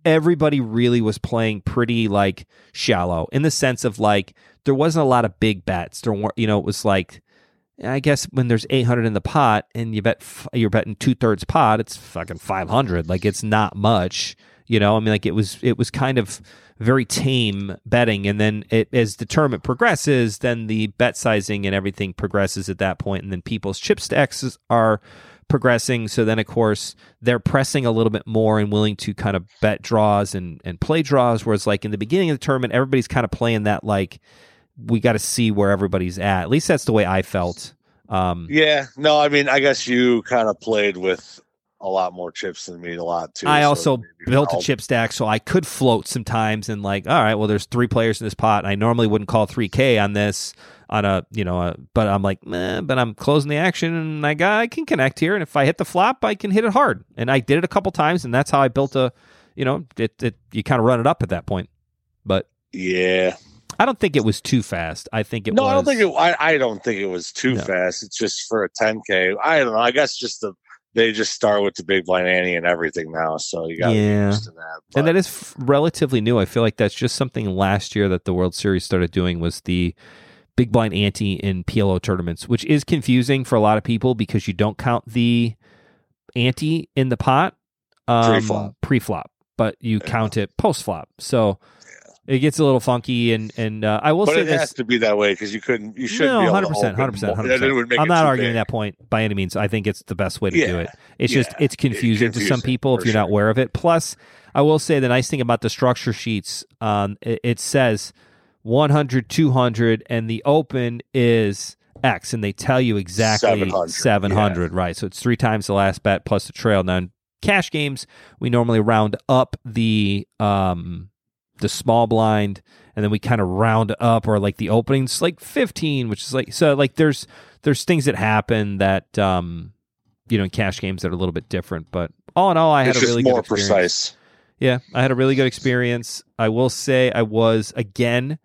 Everybody really was playing pretty like shallow in the sense of like there wasn't a lot of big bets. There weren't, you know, it was like I guess when there's 800 in the pot and you bet f- you're betting two thirds pot, it's fucking 500. Like it's not much, you know. I mean, like it was it was kind of very tame betting, and then it as the tournament progresses, then the bet sizing and everything progresses at that point, and then people's chip stacks are progressing. So then, of course, they're pressing a little bit more and willing to kind of bet draws and and play draws. Whereas, like in the beginning of the tournament, everybody's kind of playing that like we got to see where everybody's at. At least that's the way I felt. Um, Yeah. No, I mean, I guess you kind of played with a lot more chips than me, a lot too. I so also built a chip stack so I could float sometimes and like, all right, well, there's three players in this pot. And I normally wouldn't call 3K on this on a, you know, a, but I'm like, eh, but I'm closing the action and I got, I can connect here. And if I hit the flop, I can hit it hard. And I did it a couple times and that's how I built a, you know, it, it you kind of run it up at that point. But Yeah. I don't think it was too fast. I think it no, was. I don't think it. I, I don't think it was too No. fast. It's just for a 10k. I don't know. I guess just the they just start with the big blind ante and everything now, so you got to Yeah. used to that. and But that is f- relatively new. I feel like that's just something last year that the World Series started doing was the big blind ante in PLO tournaments, which is confusing for a lot of people because you don't count the ante in the pot um, Pre-flop. pre-flop, but you Yeah. count it post-flop. So it gets a little funky. And and uh, I will but say it this: has to be that way because you couldn't. You shouldn't no, be hundred percent, hundred percent, hundred then it would make percent. I'm not arguing big. that point by any means. I think it's the best way to do it. It's just yeah. it's confusing to some people if you're not aware of it. Plus, I will say the nice thing about the structure sheets, um, it, it says 100, 200, and the open is X, and they tell you exactly 700, 700, right? So it's three times the last bet plus the trail. Now, in cash games, we normally round up the um the small blind and then we kind of round up or like the openings like 15 which is like so like there's there's things that happen that um you know in cash games that are a little bit different but all in all i had It's a really more good experience. precise. yeah i had a really good experience. I will say i was again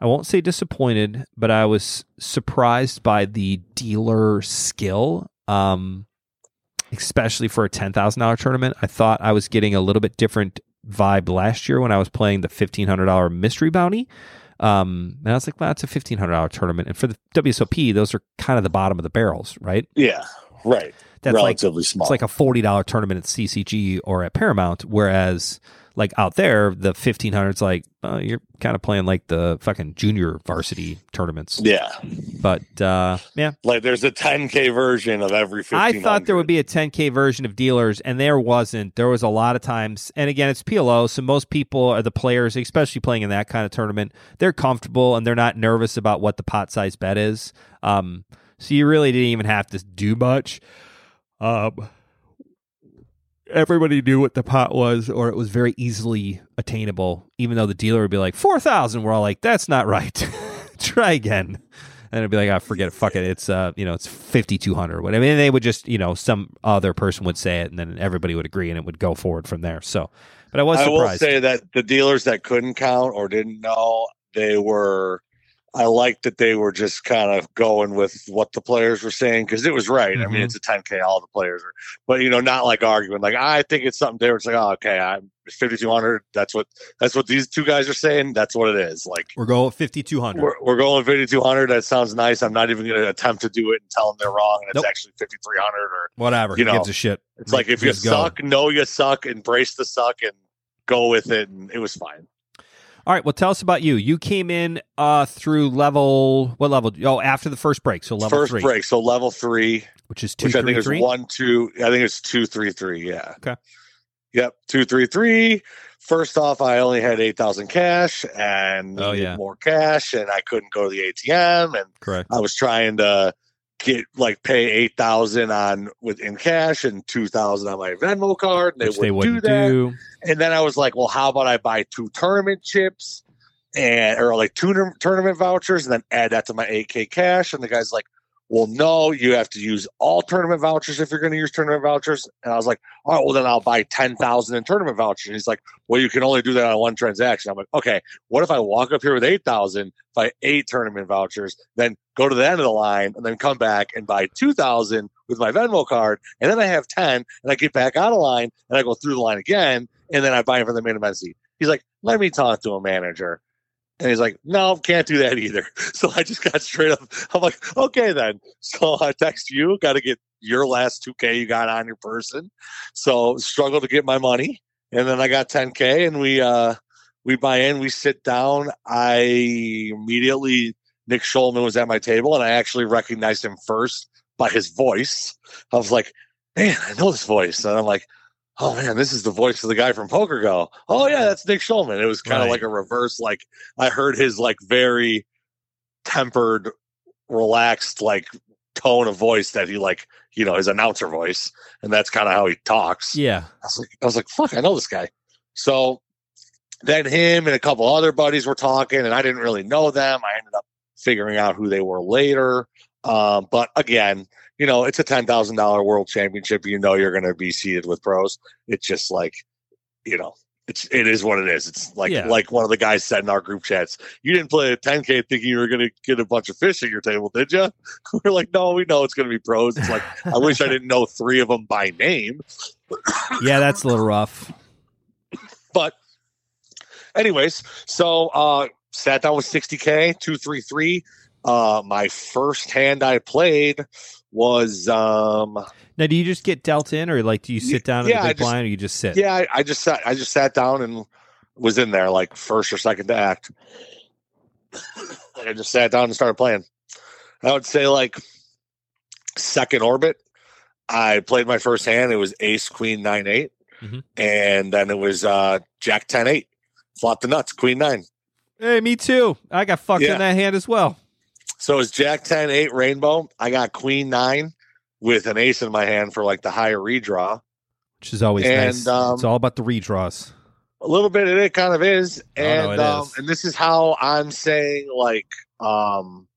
i won't say disappointed but i was surprised by the dealer skill um especially for a $10000 tournament. I thought i was getting a little bit different vibe last year when i was playing the $1500 mystery bounty um, and I was like, well, that's a fifteen hundred dollar tournament, and for the WSOP, those are kind of the bottom of the barrels, right? Yeah, right. That's like Relatively small. it's like a forty dollar tournament at CCG or at Paramount, whereas like out there, the fifteen hundreds, like uh, you're kind of playing like the fucking junior varsity tournaments. Yeah, But uh, yeah, like there's a 10k version of every. I thought there would be a 10k version of dealers, and there wasn't. There was a lot of times, and again, it's PLO, so most people are the players, especially playing in that kind of tournament. They're comfortable and they're not nervous about what the pot size bet is. Um, so you really didn't even have to do much. Um, everybody knew what the pot was, or it was very easily attainable. Even though the dealer would be like four thousand, we're all like, "That's not right. <laughs> Try again." And it'd be like, "I forget it. Fuck it. It's uh, you know, it's fifty two hundred. What I mean, they would just, you know, some other person would say it, and then everybody would agree, and it would go forward from there. So, but I was I will say that the dealers that couldn't count or didn't know, they were. I liked that they were just kind of going with what the players were saying because it was right. I Mhm. mean, it's a 10k, all the players are, but you know, not like arguing. Like I think it's something different. It's like, oh, okay, I'm it's 5200. That's what that's what these two guys are saying. That's what it is. Like we're going fifty two hundred. we're, we're going 5200. That sounds nice. I'm not even going to attempt to do it and tell them they're wrong. And it's Nope. actually 5300 or Whatever. you know, gives a shit? it's like if you go. suck, know you suck, embrace the suck, and go with it. And it was fine. All right. Well, tell us about you. You came in uh through level what level? Oh, after the first break, so level First three, break, so level three, which is two which I three think is one, two. I think it's two, three, three. Yeah. Okay. Yep. Two, three, three. First off, I only had eight thousand cash and Oh, yeah. more cash, and I couldn't go to the ATM, and Correct. I was trying to get like pay eight thousand on with in cash and two thousand on my Venmo card, and they wouldn't wouldn't do that. do. And then I was like, well, how about I buy two tournament chips and or like two tournament vouchers and then add that to my 8K cash? And the guy's like, well, no, you have to use all tournament vouchers if you're going to use tournament vouchers. And I was like, all right, well, then I'll buy 10,000 in tournament vouchers. And he's like, well, you can only do that on one transaction. I'm like, okay, what if I walk up here with 8,000, buy eight tournament vouchers, then go to the end of the line and then come back and buy 2,000 with my Venmo card. And then I have 10 and I get back out of line and I go through the line again and then I buy him for the main event seat. He's like, let me talk to a manager. And he's like, no, can't do that either. <laughs> So I just got straight up. I'm like, okay, then. <laughs> So I text you, got to get your last 2K you got on your person. So struggle to get my money. And then I got 10K and we, uh, we buy in, we sit down. I immediately, Nick Schulman was at my table and I actually recognized him first by his voice. I was like, man, I know this voice. And I'm like, oh man, this is the voice of the guy from PokerGO. Oh yeah, that's Nick Schulman. It was kind of Right. like a reverse. Like I heard his like very tempered, relaxed like tone of voice that he like you know his announcer voice, and that's kind of how he talks. Yeah. I was like, I was like, fuck, I know this guy. So then him and a couple other buddies were talking, and I didn't really know them. I ended up figuring out who they were later. Um, but again, you know, it's a ten thousand dollar world championship. You know, you're going to be seated with pros. It's just like, you know, it's it is what it is. It's like Yeah. like one of the guys said in our group chats. You didn't play a 10k thinking you were going to get a bunch of fish at your table, did you? <laughs> We're like, no, we know it's going to be pros. It's like I wish I didn't know three of them by name. <laughs> Yeah, that's a little rough. But anyways, so uh sat down with 60k, 233. Uh my first hand I played was um Now, do you just get dealt in, or like do you sit down in Yeah, the big just- blind, or you just sit? yeah, I, I just sat I just sat down and was in there like first or second to act. I just sat down and started playing. I would say like second orbit. I played my first hand. It was Ace Queen nine eight, Mhm. and then it was uh Jack ten eight. Flop the nuts, Queen nine. Hey, me too. I got fucked Yeah. in that hand as well. So it's Jack 10, 8 rainbow. I got Queen 9 with an ace in my hand for like the higher redraw. Which is always And, nice. um, it's all about the redraws. A little bit of it kind of is. Oh, And it um, is. and this is how I'm saying like um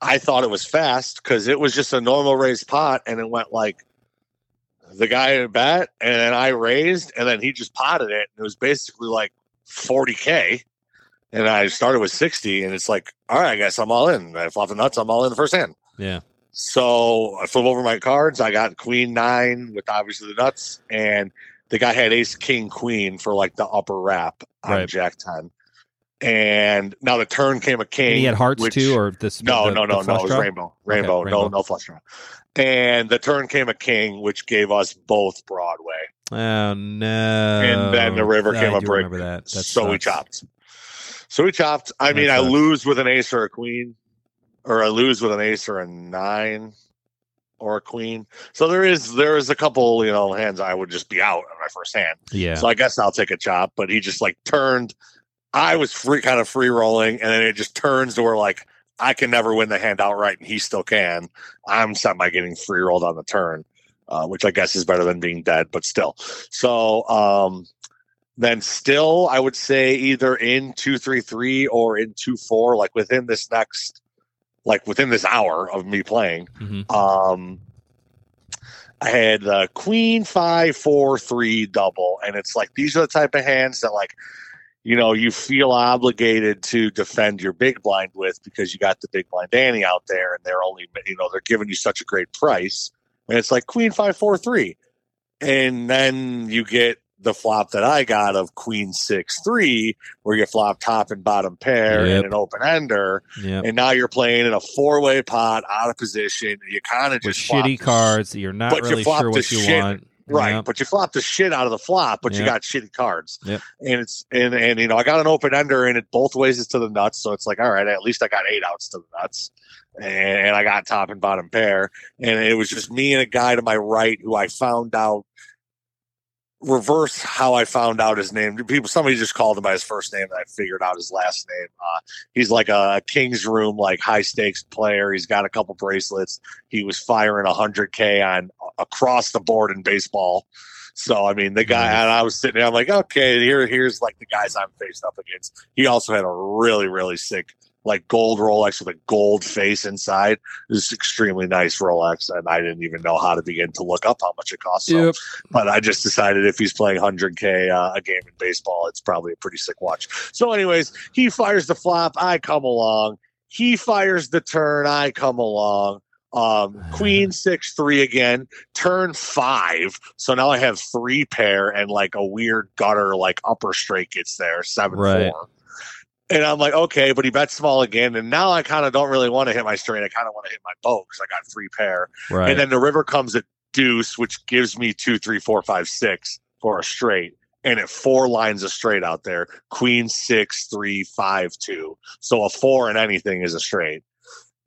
I thought it was fast because it was just a normal raised pot and it went like the guy bet and then I raised and then he just potted it and it was basically like 40k. And I started with 60 and it's like, all right, I guess I'm all in. I flop the nuts, I'm all in the first hand. Yeah. So I flip over my cards. I got queen nine with obviously the nuts, and the guy had ace king queen for like the upper wrap on Right. jack ten. And now the turn came a king. And he had hearts which- too, or this? no, the- no, no, no. It was rainbow, rainbow, rainbow. no, no flush draw. And the turn came a king, which gave us both Broadway. Oh no! And then the river I came up do break. That? that so we chopped. So we chopped. I That mean, I lose with an ace or a queen, or I lose with an ace or a nine, or a queen. So there is there is a couple you know hands I would just be out on my first hand. Yeah. So I guess I'll take a chop. But he just like turned. I was free, kind of free rolling, and then it just turns to where like I can never win the hand outright, and he still can. I'm semi getting free rolled on the turn, uh, which I guess is better than being dead, but still. So um, then still, I would say either in two three three or in two four, like within this next, like within this hour of me playing. Mhm. Um, I had the queen five four three double, and it's like these are the type of hands that like you know you feel obligated to defend your big blind with because you got the big blind ante out there, and they're only you know they're giving you such a great price, and it's like queen five four three, and then you get the flop that I got of queen six three, where you flop top and bottom pair Yep. and an open ender, Yeah. and now you're playing in a four way pot out of position. You kind of just shitty the cards you're not but you really sure what you shit, want. Right, Yeah. but you flop the shit out of the flop, but you got shitty cards. Yep. And it's and and you know I got an open ender and it both ways is to the nuts, so it's like all right, at least I got eight outs to the nuts, and I got top and bottom pair, and it was just me and a guy to my right who I found out reverse how I found out his name. People, somebody just called him by his first name, and I figured out his last name. Uh, he's like a King's Room, like high stakes player. He's got a couple bracelets. He was firing hundred k on across the board in baseball. So I mean, the guy and I was sitting there. I'm like, okay, here, here's like the guys I'm faced up against. He also had a really, really sick like gold Rolex with a gold face inside. This is extremely nice Rolex, and I didn't even know how to begin to look up how much it costs. So Yep. but I just decided if he's playing 100K uh, a game in baseball, it's probably a pretty sick watch. So, anyways, he fires the flop. I come along. He fires the turn. I come along. Um, <sighs> queen six three again. Turn five. So now I have three pair and like a weird gutter like upper straight gets there seven Right. four. And I'm like, okay, but he bets small again. And now I kind of don't really want to hit my straight. I kind of want to hit my boat because I got three pair. Right. And then the river comes at deuce, which gives me two, three, four, five, six for a straight. And it four lines of straight out there. Queen six, three, five, two. So a four in anything is a straight.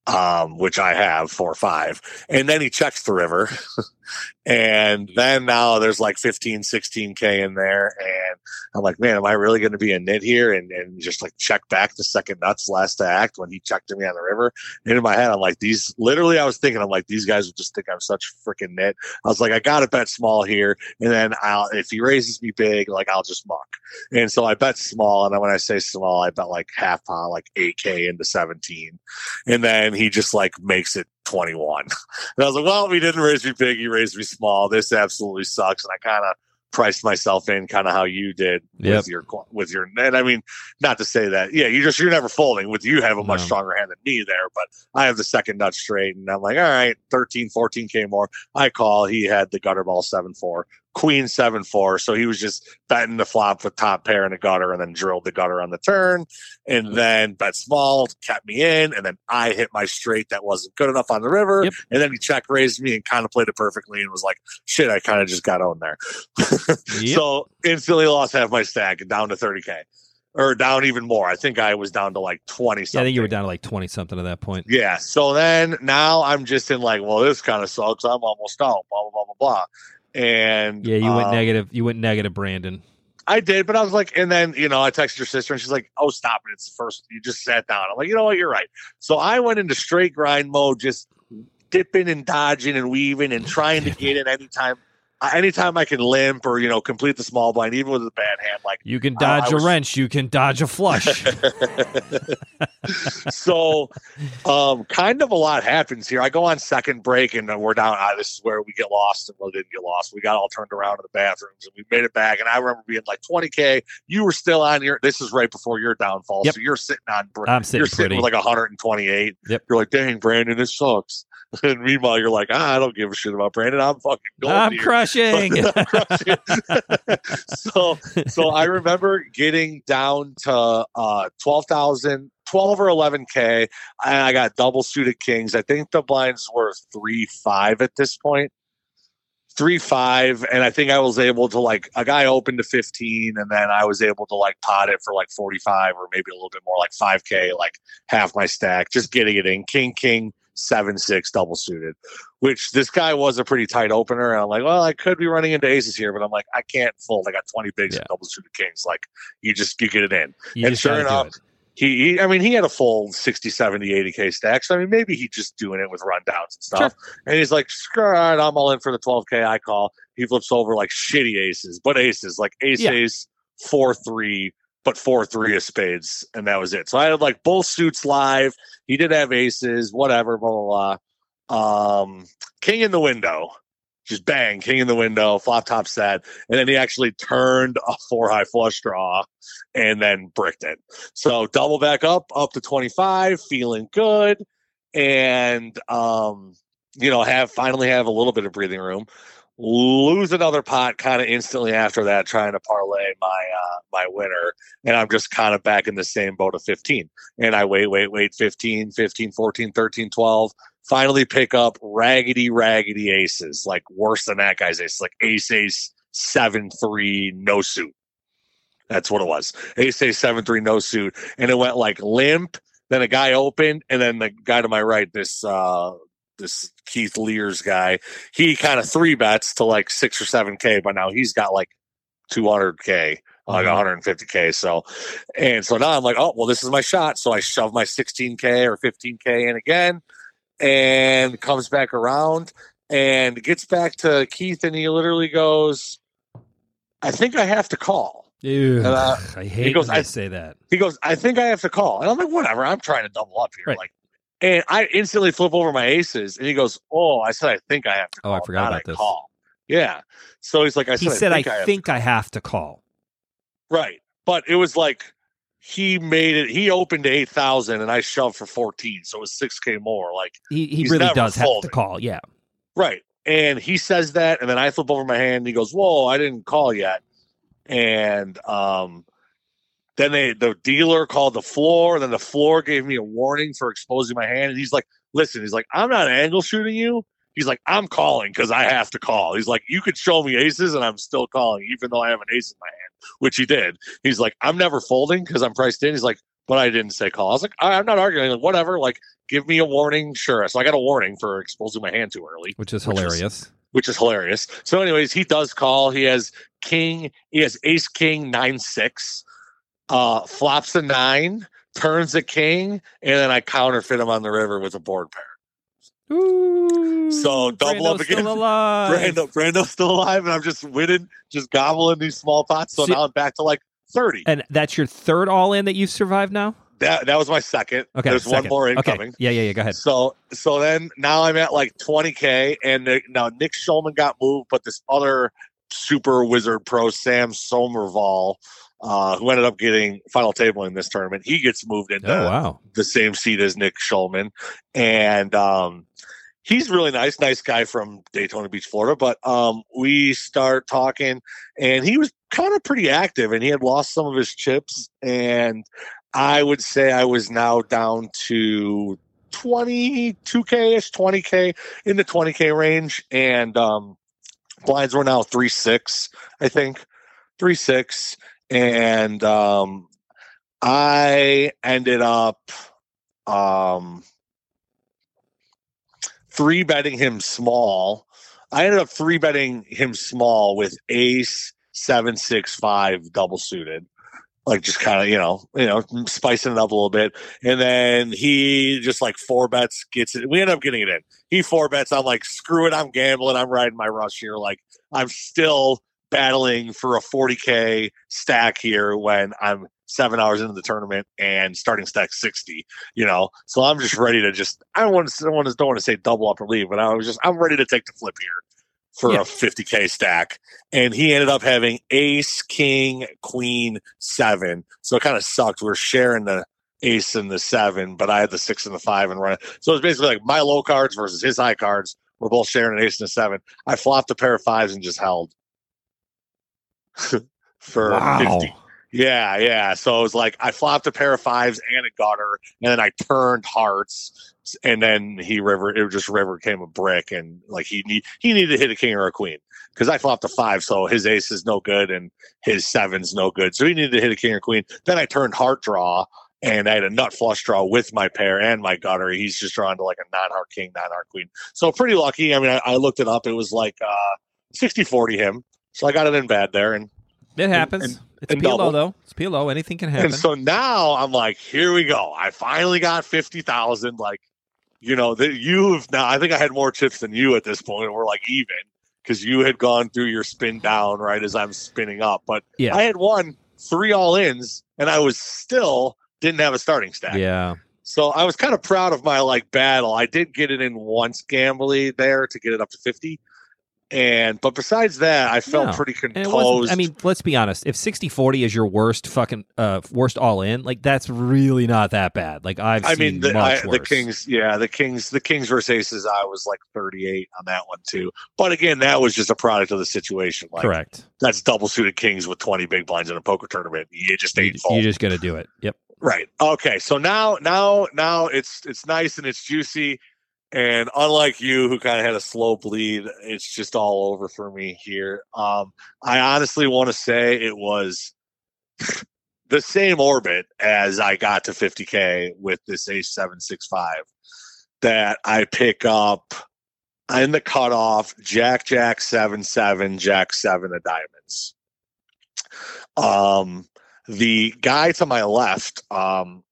Um, which I have four, five. And then he checks the river. <laughs> and then now there's like 15, 16K in there. And I'm like, man, am I really going to be a nit here? And, and just like check back the second nuts last to act when he checked me on the river. And in my head, I'm like, these literally, I was thinking, I'm like, these guys would just think I'm such freaking nit. I was like, I got to bet small here. And then I'll, if he raises me big, like I'll just muck. And so I bet small. And then when I say small, I bet like half pot, like 8K into 17. And then he just like makes it 21. <laughs> And I was like, well, he didn't raise me big. He raised me small. This absolutely sucks. And I kind of priced myself in kind of how you did Yep. with your, with your, and I mean, not to say that, yeah, you just, you're never folding with you have a much No. stronger hand than me there, but I have the second nut straight and I'm like, all right, 13, 14K more. I call. He had the gutter ball 7 4, queen 7 4. So he was just betting the flop with top pair and a gutter and then drilled the gutter on the turn and then bet small, kept me in. And then I hit my straight that wasn't good enough on the river. Yep. And then he check raised me and kind of played it perfectly and was like, shit, I kind of just got owned there. <laughs> Yep. So instantly lost half my stack and down to 30K or down even more. I think I was down to like 20 yeah, something. I think you were down to like twenty something at that point. Yeah. So then now I'm just in like, well, this kind of sucks. I'm almost out. Blah blah blah blah blah. And Yeah, you went um, negative. You went negative, Brandon. I did, but I was like, and then you know, I texted your sister, and she's like, "Oh, stop it! It's the first. You just sat down." I'm like, you know what? You're right. So I went into straight grind mode, just dipping and dodging and weaving and trying to get in anytime, anytime I can limp or you know complete the small blind, even with a bad hand. Like You can dodge I a was- wrench. You can dodge a flush. <laughs> <laughs> so um kind of a lot happens here i go on second break and we're down ah, this is where we get lost and we didn't get lost we got all turned around in the bathrooms and we made it back and i remember being like 20k you were still on your this is right before your downfall Yep. so you're sitting on I'm sitting you're sitting pretty. with like 128 Yep. you're like dang brandon this sucks <laughs> and meanwhile you're like ah, i don't give a shit about brandon i'm fucking going I'm here. crushing. <laughs> I'm crushing. <laughs> so so I remember getting down to uh 12,000 12 or 11k and I got double suited kings. I think the blinds were 3 5 at this point. three five, and I think I was able to like a guy opened to fifteen, and then I was able to like pot it for like forty five or maybe a little bit more, like five k, like half my stack, just getting it in king king seven six double suited, which this guy was a pretty tight opener, and I'm like, well, I could be running into aces here, but I'm like, I can't fold. I got twenty bigs Yeah. and double suited kings. Like you just you get it in You and sure enough, he, he, I mean, he had a full 60, 70, 80K stack. So, I mean, maybe he's just doing it with rundowns and stuff. And he's like, screw it, I'm all in for the 12K I call. He flips over like shitty aces, but aces, like ace, Yeah. ace, 4 3, but 4 3 of spades. And that was it. So I had like both suits live. He did have aces, whatever, blah, blah, blah. Um, king in the window. Just bang, king in the window, flop top set. And then he actually turned a four high flush draw and then bricked it. So double back up, up to 25, feeling good. And, um, you know, have finally have a little bit of breathing room. Lose another pot kind of instantly after that, trying to parlay my uh, my winner, and I'm just kind of back in the same boat of 15. And I wait, wait, wait, 15, 15, 14, 13, 12. Finally, pick up raggedy, raggedy aces, like worse than that guy's ace, like ace, ace, seven, three, no suit. That's what it was. Ace ace seven three no suit, and it went like limp. Then a guy opened, and then the guy to my right, this uh this Keith Lehr's guy, he kind of three bets to like six or seven k, but now he's got like two hundred k, like Mhm. one hundred and fifty k. So, and so now I'm like, oh well, this is my shot. So I shove my sixteen k or fifteen k in again, and comes back around and gets back to Keith, and he literally goes, "I think I have to call." Ew, And, uh, <sighs> I hate goes, when I- say that. He goes, I think I have to call. And I'm like, whatever, I'm trying to double up here. Right. Like, and I instantly flip over my aces and he goes, Oh, I said I think I have to Oh. I forgot about this. Call. Yeah. So he's like, I said, He said, I "I think I, have think I have to call." right. But it was like he made it, he opened to 8,000 and I shoved for 14. So it was 6K more. Like, He he really does have to call. Yeah. Right. And he says that, and then I flip over my hand and he goes, Whoa, I didn't call yet. And um then they the dealer called the floor, then the floor gave me a warning for exposing my hand. And he's like, Listen, he's like, I'm not angle shooting you. He's like, I'm calling because I have to call. He's like, you could show me aces and I'm still calling, even though I have an ace in my hand, which he did. He's like, I'm never folding because I'm priced in. He's like, but I didn't say call. I was like, "I- I'm not arguing. Like, whatever. Like, give me a warning. Sure. So I got a warning for exposing my hand too early Which is Which was- hilarious. which is hilarious. So, anyways, he does call. He has king. He has ace king nine six. Uh, flops a nine, turns a king, and then I counterfeit him on the river with a board pair. Ooh, So, double Brando's up again. Still <laughs> alive. Brando, Brando's still alive, and I'm just winning, just gobbling these small pots. So now I'm back to like thirty. And that's your third all in that you've survived now. That that was my second. Okay, There's one second. more Okay. incoming. Yeah, yeah, yeah. Go ahead. So so then now I'm at like 20k, and the, now Nick Schulman got moved, but this other super wizard pro Sam Soverel, uh, who ended up getting final table in this tournament, he gets moved into Oh wow. the same seat as Nick Schulman, and um, he's really nice, nice guy from Daytona Beach, Florida. But um, we start talking, and he was kind of pretty active, and he had lost some of his chips, and I would say I was now down to 22k ish, 20k in the 20k range, and um, blinds were now three six, I think, three six, and um, I ended up um, three betting him small. I ended up three betting him small with ace seven six five double suited. Like just kind of you know you know spicing it up a little bit, and then he just like four bets gets it. We end up getting it in. He four bets. I'm like screw it. I'm gambling. I'm riding my rush here. Like I'm still battling for a 40k stack here when I'm seven hours into the tournament and starting stack 60 you know? So i'm just ready to just i don't want to don't want to, don't want to say double up or leave but i was just i'm ready to take the flip here for Yeah. a 50k stack. And he ended up having ace king queen seven. So it kind of sucked. We are sharing the ace and the seven but i had the six and the five and run so it's basically like my low cards versus his high cards. We're both sharing an ace and a seven. I flopped a pair of fives and just held <laughs> for Wow. 50 yeah, yeah. So it was like I flopped a pair of fives and a gutter, and then I turned hearts. and then he river it just river came a brick, and like he need he needed to hit a king or a queen because I flopped a five, so his ace is no good and his seven's no good, so he needed to hit a king or queen. Then I turned heart draw. And I had a nut flush draw with my pair and my gutter. He's just drawn to like a non heart king, non heart queen. So pretty lucky. I mean, I, I looked it up. It was like uh, 60 40 him. So I got it in bad there. And It happens. and- it's and PLO double. though. It's PLO. Anything can happen. And so now I'm like, here we go. I finally got fifty thousand. Like, you know, that you've now. I think I had more chips than you at this point. We're like even because you had gone through your spin down right as I'm spinning up. But Yeah. I had won three all ins, and I was still didn't have a starting stack. yeah. So I was kind of proud of my like battle. I did get it in once gambly there to get it up to fifty. And but besides that, I felt Yeah. pretty composed. I mean, let's be honest. If 60-40 is your worst fucking uh worst all in, like that's really not that bad. Like I've I seen mean, the, I, the. Kings, yeah, the Kings, the Kings versus Aces. I was like 38 on that one too. But again, that was just a product of the situation. Like Correct. that's double suited Kings with 20 big blinds in a poker tournament. You just You, ain't full. you just got to do it. Yep. right. Okay. So now, now, now it's it's nice and it's juicy. And unlike you, who kind of had a slow bleed, it's just all over for me here. Um, I honestly want to say it was <laughs> the same orbit as I got to 50k with this Ace seven six five. That I pick up in the cutoff Jack Jack seven seven Jack seven of diamonds. Um, the guy to my left, um,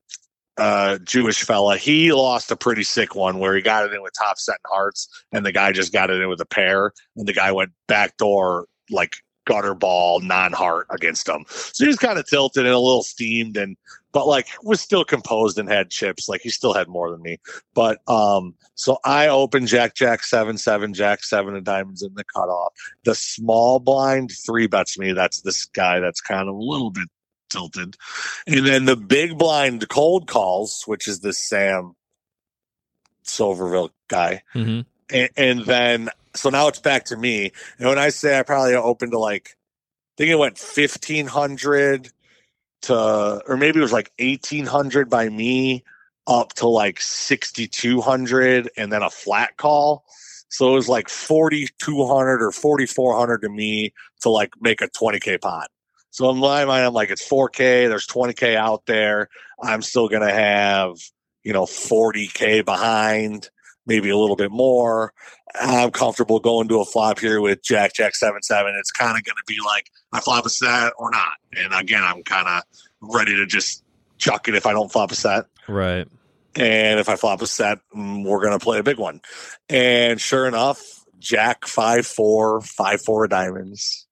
uh, Jewish fella, he lost a pretty sick one where he got it in with top set and hearts, and the guy just got it in with a pair, and the guy went backdoor like gutter ball non heart against him. So he was kind of tilted and a little steamed, and but like was still composed and had chips. Like he still had more than me. But um, so I opened Jack Jack seven seven Jack seven of diamonds in the cutoff. The small blind three bets me. That's this guy that's kind of a little bit tilted. And then the big blind cold calls, which is the Sam Soverel guy. hmm And, and then, so now it's back to me. And when I say I probably opened to like, I think it went 1500 to, or maybe it was like 1800 by me up to like 6200 and then a flat call. So it was like 4200 or 4400 to me to like make a 20k pot. So in my mind, I'm like, it's 4K. There's 20K out there. I'm still going to have, you know, 40K behind, maybe a little bit more. I'm comfortable going to a flop here with Jack, Jack 7 7. It's kind of going to be like, I flop a set or not. And again, I'm kind of ready to just chuck it if I don't flop a set. Right. And if I flop a set, mm, we're going to play a big one. And sure enough, Jack 5 4, 5 4 diamonds.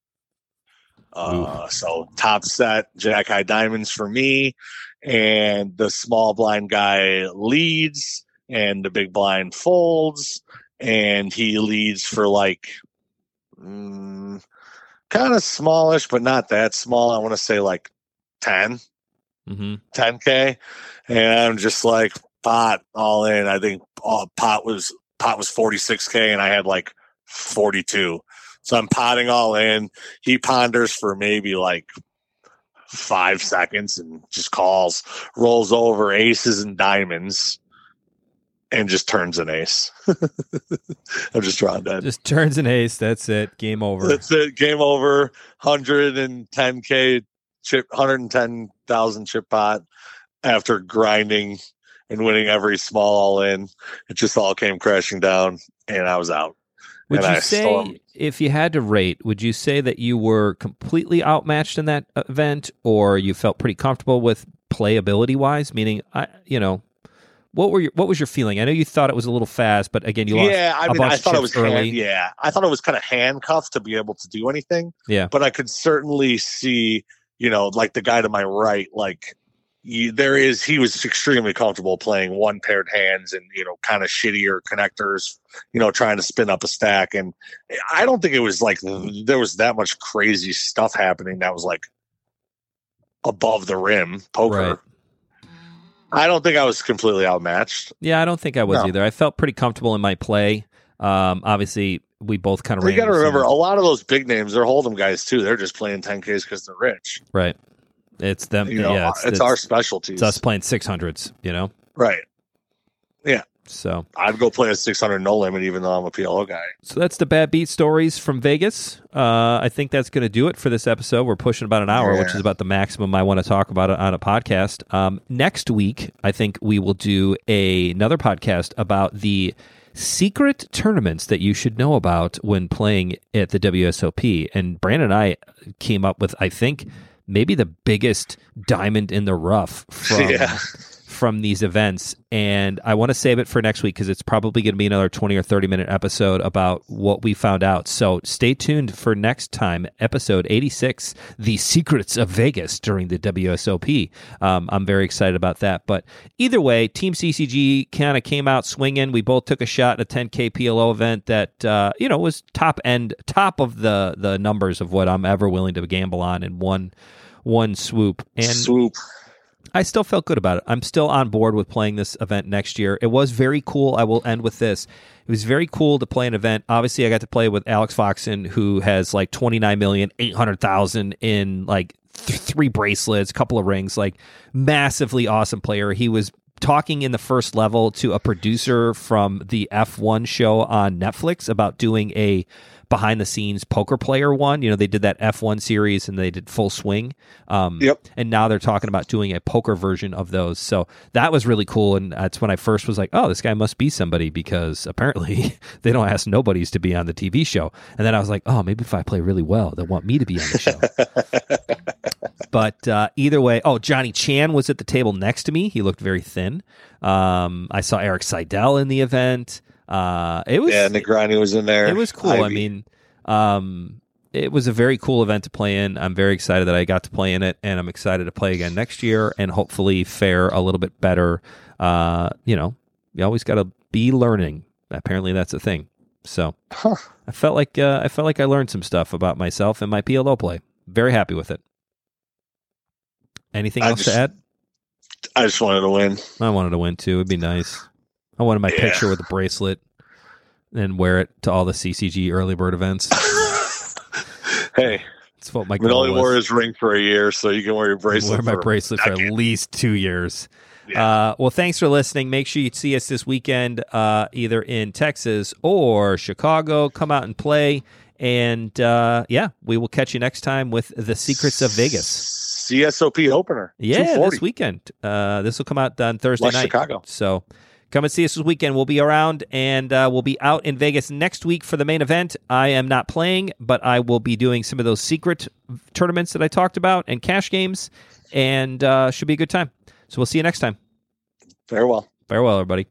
Uh, so top set, Jack High Diamonds for me. And the small blind guy leads, and the big blind folds. And he leads for like mm, kind of smallish, but not that small. I want to say like 10. hmm 10k and i'm just like pot all in i think uh, pot was pot was 46k and i had like 42 so i'm potting all in he ponders for maybe like five seconds and just calls rolls over aces and diamonds and just turns an ace <laughs> i'm just drawing dead Just turns an ace. That's it. Game over. that's it. Game over. 110k chip, 110,000 chip pot after grinding and winning every small all in. It just all came crashing down, and I was out. Would and you I say, if you had to rate, would you say that you were completely outmatched in that event, or you felt pretty comfortable with playability wise? Meaning, I, you know, what were your what was your feeling? I know you thought it was a little fast, but again, you lost. yeah, I mean, I thought it was hand, early. yeah, I thought it was kind of handcuffed to be able to do anything. Yeah. but I could certainly see, you know, like the guy to my right, like. You, there is he was extremely comfortable playing one paired hands and you know kind of shittier connectors you know trying to spin up a stack and i don't think it was like there was that much crazy stuff happening that was like above the rim poker Right. i don't think i was completely outmatched Yeah, I don't think I was No. either. I felt pretty comfortable in my play. Um, obviously, we both kind of. you got to remember a lot of those big names they're hold'em guys too they're just playing 10ks because they're rich right? It's them. you know yeah, it's, our specialties It's us playing six hundreds. You know. right yeah So I'd go play a 600 no limit, even though I'm a PLO guy. So that's the bad beat stories from Vegas. Uh, I think that's going to do it for this episode. We're pushing about an hour, Yeah. which is about the maximum I want to talk about on a podcast. Um, next week, I think we will do a, another podcast about the secret tournaments that you should know about when playing at the WSOP. And Brandon and I came up with, I think, maybe the biggest diamond in the rough from Yeah. <laughs> from these events. And i want to save it for next week because it's probably going to be another 20 or 30 minute episode about what we found out. So stay tuned for next time episode 86 the secrets of vegas during the wsop um, i'm very excited about that. But either way team ccg kind of came out swinging. We both took a shot at a 10k plo event that uh, you know was top end top of the the numbers of what i'm ever willing to gamble on in one one swoop and Swoop. I still felt good about it. I'm still on board with playing this event next year. It was very cool. I will end with this. It was very cool to play an event. Obviously, I got to play with Alex Foxen, who has like 29 million, 800,000 in like th- three bracelets, a couple of rings, like massively awesome player. He was talking in the first level to a producer from the F1 show on Netflix about doing a behind the scenes poker player one. You know, they did that F1 series and they did full swing. Um, Yep. and now they're talking about doing a poker version of those. So that was really cool. And that's when I first was like, oh, this guy must be somebody because apparently <laughs> they don't ask nobodies to be on the TV show. And then I was like, oh, maybe if I play really well, they'll want me to be on the show. <laughs> but uh, either way, oh, Johnny Chan was at the table next to me. He looked very thin. Um, I saw Erik Seidel in the event. Uh, it was Yeah, Negreanu was in there. it was cool. I mean, um, it was a very cool event to play in. I'm very excited that I got to play in it, and I'm excited to play again next year and hopefully fare a little bit better. Uh, you know, you always got to be learning. Apparently, that's a thing. So Huh. I felt like uh, I felt like I learned some stuff about myself and my PLO play. Very happy with it. Anything I else to add? I just wanted to win. I wanted to win too. It'd be nice. I wanted my Yeah. picture with the bracelet and wear it to all the CCG early bird events. <laughs> hey, That's what my I goal only was. wore his ring for a year, so you can wear your bracelet. wear my for bracelet for at least two years. Yeah. Uh, well, thanks for listening. Make sure you see us this weekend, uh, either in Texas or Chicago. Come out and play. And uh, yeah, we will catch you next time with the secrets of Vegas. CSOP opener. Yeah, this weekend. Uh, this will come out on Thursday night. Chicago. So come and see us this weekend. We'll be around and uh, we'll be out in Vegas next week for the main event. I am not playing, but I will be doing some of those secret tournaments that I talked about and cash games, and uh, should be a good time. So we'll see you next time. Farewell. Farewell, everybody.